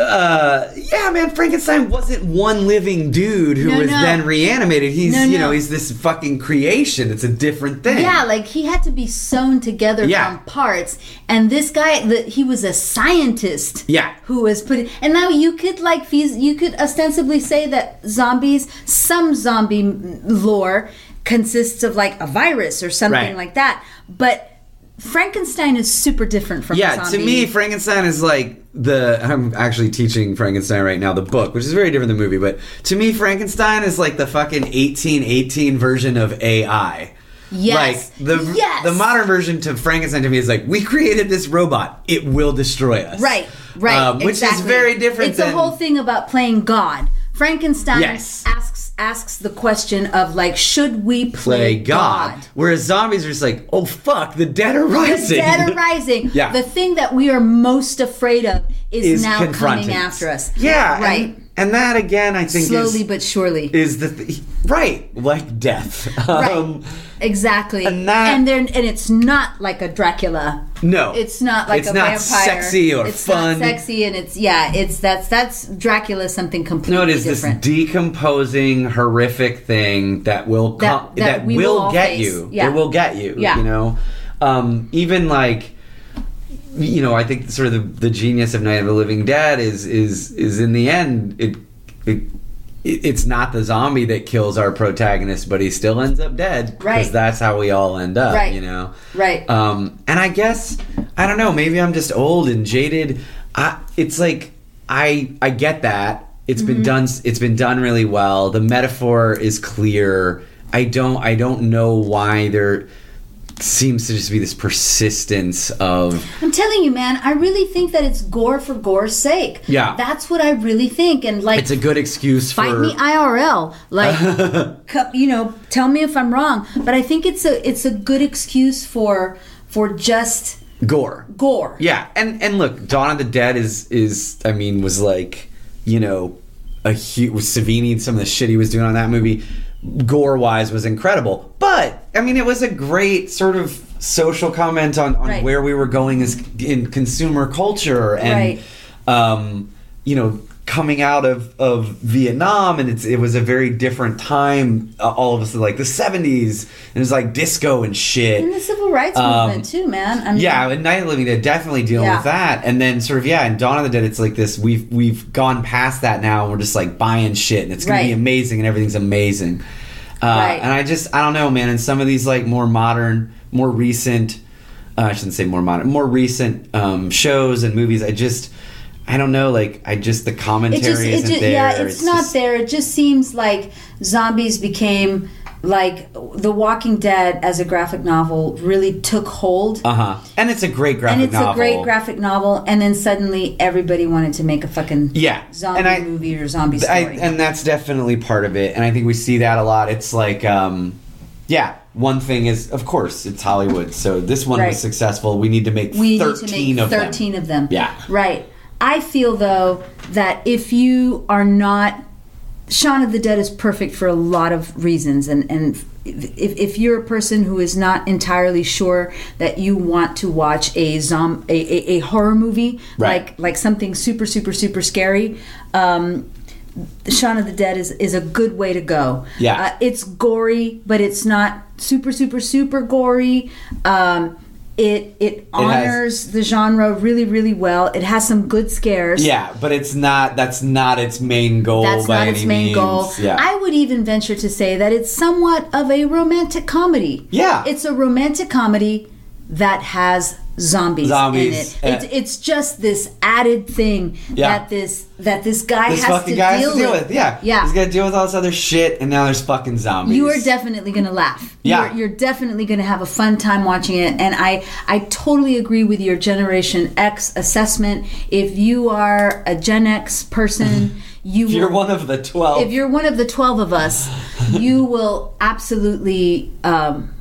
uh, yeah, man, Frankenstein wasn't one living dude who No, was no. then reanimated. He's, No, you know, he's this fucking creation. It's a different thing. Yeah, like he had to be sewn together Yeah. from parts, and this guy, the, he was a scientist. Yeah. who was putting. And now you could like fees- you could ostensibly say that zombies, some zombie lore consists of like a virus or something Right. like that, but. Frankenstein is super different from Yeah, to me, Frankenstein is like the. I'm actually teaching Frankenstein right now, the book, which is very different than the movie. But to me, Frankenstein is like the fucking 1818 version of AI. Yes. Like the Yes. the modern version to Frankenstein to me is like we created this robot. It will destroy us. Right, right. Um, which exactly. is very different. It's than, the whole thing about playing God. Frankenstein Yes. asks asks the question of like, should we play, play God. Whereas zombies are just like, oh fuck, the dead are rising. The dead are rising. Yeah. The thing that we are most afraid of is, is now coming after us. Yeah, Right. And, and that again, I think Slowly is, but surely. is the th- right like death. right. Um, exactly. and that- and then and it's not like a Dracula. no, It's not like a firefighter. It's a not vampire. sexy or it's fun. not sexy, and it's yeah, it's that's that's Dracula something completely different. No, it is different. this decomposing, horrific thing that will That- come, that that, we will, will get face. you. Yeah. It will get you. Yeah. You know, um, even like, you know, I think sort of the, the genius of Night of the Living Dead is is is in the end it it. it- It's not the zombie that kills our protagonist, but he still ends up dead because Right. that's how we all end up, Right. you know. Right. Um, and I guess I don't know. Maybe I'm just old and jaded. I, it's like I I get that it's Mm-hmm. been done. It's been done really well. The metaphor is clear. I don't I don't know why there seems to just be this persistence of I'm telling you, man, I really think that it's gore for gore's sake. Yeah. That's what I really think. And like, it's a good excuse fight for me IRL. Like, you know, tell me if I'm wrong. But I think it's a it's a good excuse for for just gore. gore. Yeah, and and look, Dawn of the Dead is is I mean was like you know a huge Savini some of the shit he was doing on that movie, gore wise was incredible. But I mean, it was a great sort of social comment on on Right. where we were going as in consumer culture and Right. um, you know coming out of, of Vietnam and it's it was a very different time uh, all of us like the 70s and it was like disco and shit And the civil rights Um, movement too, man. I mean, yeah, and Night Living Dead definitely dealing Yeah. with that, and then sort of yeah, and Dawn of the Dead, it's like this. We've we've gone past that now, and we're just like buying shit, and it's gonna be amazing, and everything's amazing. Uh, Right. And I just I don't know, man. In some of these like more modern, more recent, uh, I shouldn't say more modern, more recent um, shows and movies, I just I don't know, like I just the commentary it just, it isn't just there. yeah, it's, not just- there. It just seems like zombies became like The Walking Dead as a graphic novel really took hold. Uh huh. And it's a great graphic novel. and it's novel. a great graphic novel, and then suddenly everybody wanted to make a fucking Yeah, zombie and I- movie or zombie I, story. and that's definitely part of it and i think we see that a lot it's like um yeah one thing is of course it's hollywood so this one Right. was successful we need to make we 13 need to make of 13 them of them. Yeah. Right. I feel though that if you are not Shaun of the Dead is perfect for a lot of reasons and and if, if you're a person who is not entirely sure that you want to watch a zom a, a, a horror movie Right. like like something super super super scary um Shaun of the Dead is, is a good way to go. Yeah. Uh, it's gory, but it's not super, super, super gory. Um, it it honors the genre really, really well. It has some good scares. yeah but it's not that's not its main goal That's by not any its main means. goal. yeah I would even venture to say that it's somewhat of a romantic comedy. Yeah. It's a romantic comedy that has zombies, Zombies, in it. uh, it's, it's just this added thing Yeah. that this that this guy this has to guy has deal to deal with. with. Yeah. Yeah. He's got to deal with all this other shit, and now there's fucking zombies. You are definitely going to laugh. Yeah. You're, you're definitely going to have a fun time watching it. And I, I totally agree with your Generation X assessment. If you are a Gen X person, you If you're will, one of the 12. if you're one of the 12 of us, you will absolutely um,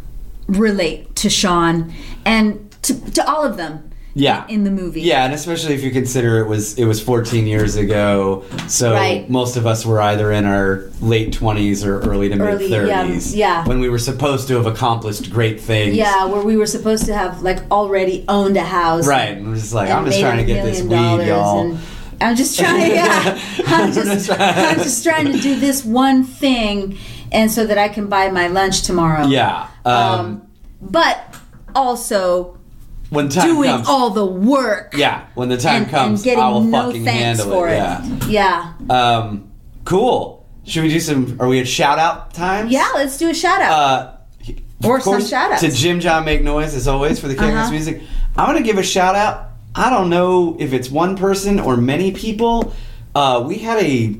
relate to Shaun and to, to all of them. Yeah. in, the movie. Yeah, and especially if you consider it was it was 14 years ago, so Right. most of us were either in our late 20s or early to mid Early, yeah, 30s. yeah. When we were supposed to have accomplished great things. Yeah, where we were supposed to have like already owned a house. Right. And we're just like, I'm just trying to get this weed, y'all. I'm just trying. Yeah, I'm just, I'm just trying to do this one thing, and so that I can buy my lunch tomorrow. yeah. Um, Um, but also when time doing comes. all the work. yeah. When the time and, comes, and getting I will no fucking thanks handle for it. it. Yeah. Yeah. Um, cool. Should we do some? Are we at shout out times? Yeah, let's do a shout out. Uh, Or of some course, shout-outs. to Jim John Make Noise as always for the Chaos Uh-huh. music. I'm gonna give a shout out. I don't know if it's one person or many people. Uh, we had a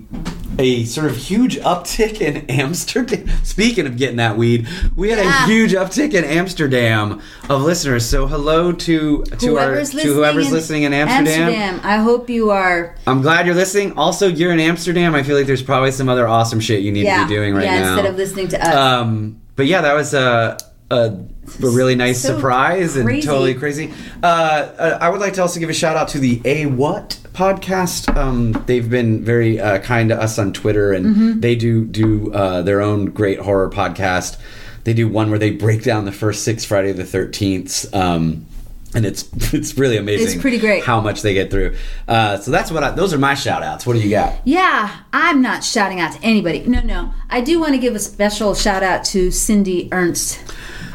a sort of huge uptick in Amsterdam. Speaking of getting that weed, we had Yeah. a huge uptick in Amsterdam of listeners. So hello to to our whoever's to listening whoever's in listening in Amsterdam. Amsterdam, I hope you are. I'm glad you're listening. Also, you're in Amsterdam. I feel like there's probably some other awesome shit you need Yeah, to be doing right yeah. now. Instead of listening to us. Um, but yeah, that was a, a, a really nice So surprise and totally crazy. Uh, uh, I would like to also give a shout out to the A What podcast. Um, they've been very uh, kind to us on Twitter, and Mm-hmm. they do do uh, their own great horror podcast. They do one where they break down the first six Friday the Thirteenth. Um, and it's it's really amazing. It's pretty great. how much they get through. Uh, so that's what I, those are my shout outs. What do you got? Yeah, I'm not shouting out to anybody. No, no. I do want to give a special shout out to Cindy Ernst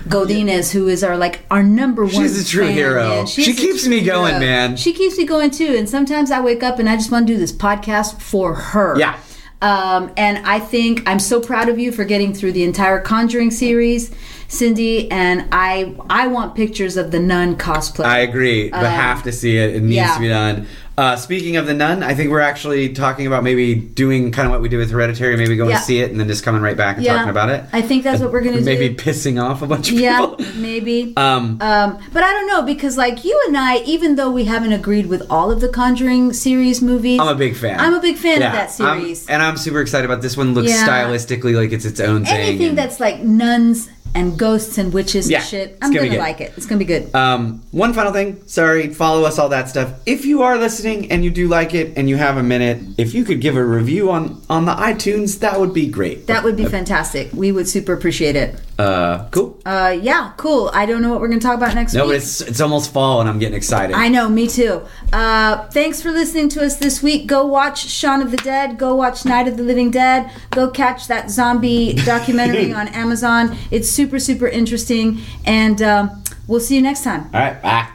Godinez, who is our like our number one. She's a true fan, hero. man. She keeps me going, man. She keeps me going too. And sometimes I wake up and I just want to do this podcast for her. Yeah. Um, and I think I'm so proud of you for getting through the entire Conjuring series, Cindy. And I I want pictures of the nun cosplay. I agree, but have to see it. It needs Um, yeah. to be done. Uh, speaking of the nun, I think we're actually talking about maybe doing kind of what we do with Hereditary, maybe going Yeah. to see it and then just coming right back and Yeah. talking about it. I think that's what we're gonna do. maybe pissing off a bunch of yeah, people. Yeah, maybe. Um, Um, but I don't know because, like you and I, even though we haven't agreed with all of the Conjuring series movies, I'm a big fan. I'm a big fan of Yeah, that I'm- series. and I'm super excited about this one. Looks stylistically like it's its own thing. Anything that's like nuns and ghosts and witches Yeah, and shit, I'm gonna gonna like it. It's gonna be good. Um, one final thing. Sorry, follow us, all that stuff. If you are listening and you do like it and you have a minute, if you could give a review on on the iTunes, that would be great. that would be fantastic. We would super appreciate it. Uh, cool. Uh, yeah, cool. I don't know what we're gonna talk about next week. No, but it's it's almost fall and I'm getting excited. I know, me too. Uh, thanks for listening to us this week. Go watch Shaun of the Dead. Go watch Night of the Living Dead. Go catch that zombie documentary on Amazon. It's super, super interesting. And um, we'll see you next time. All right, bye.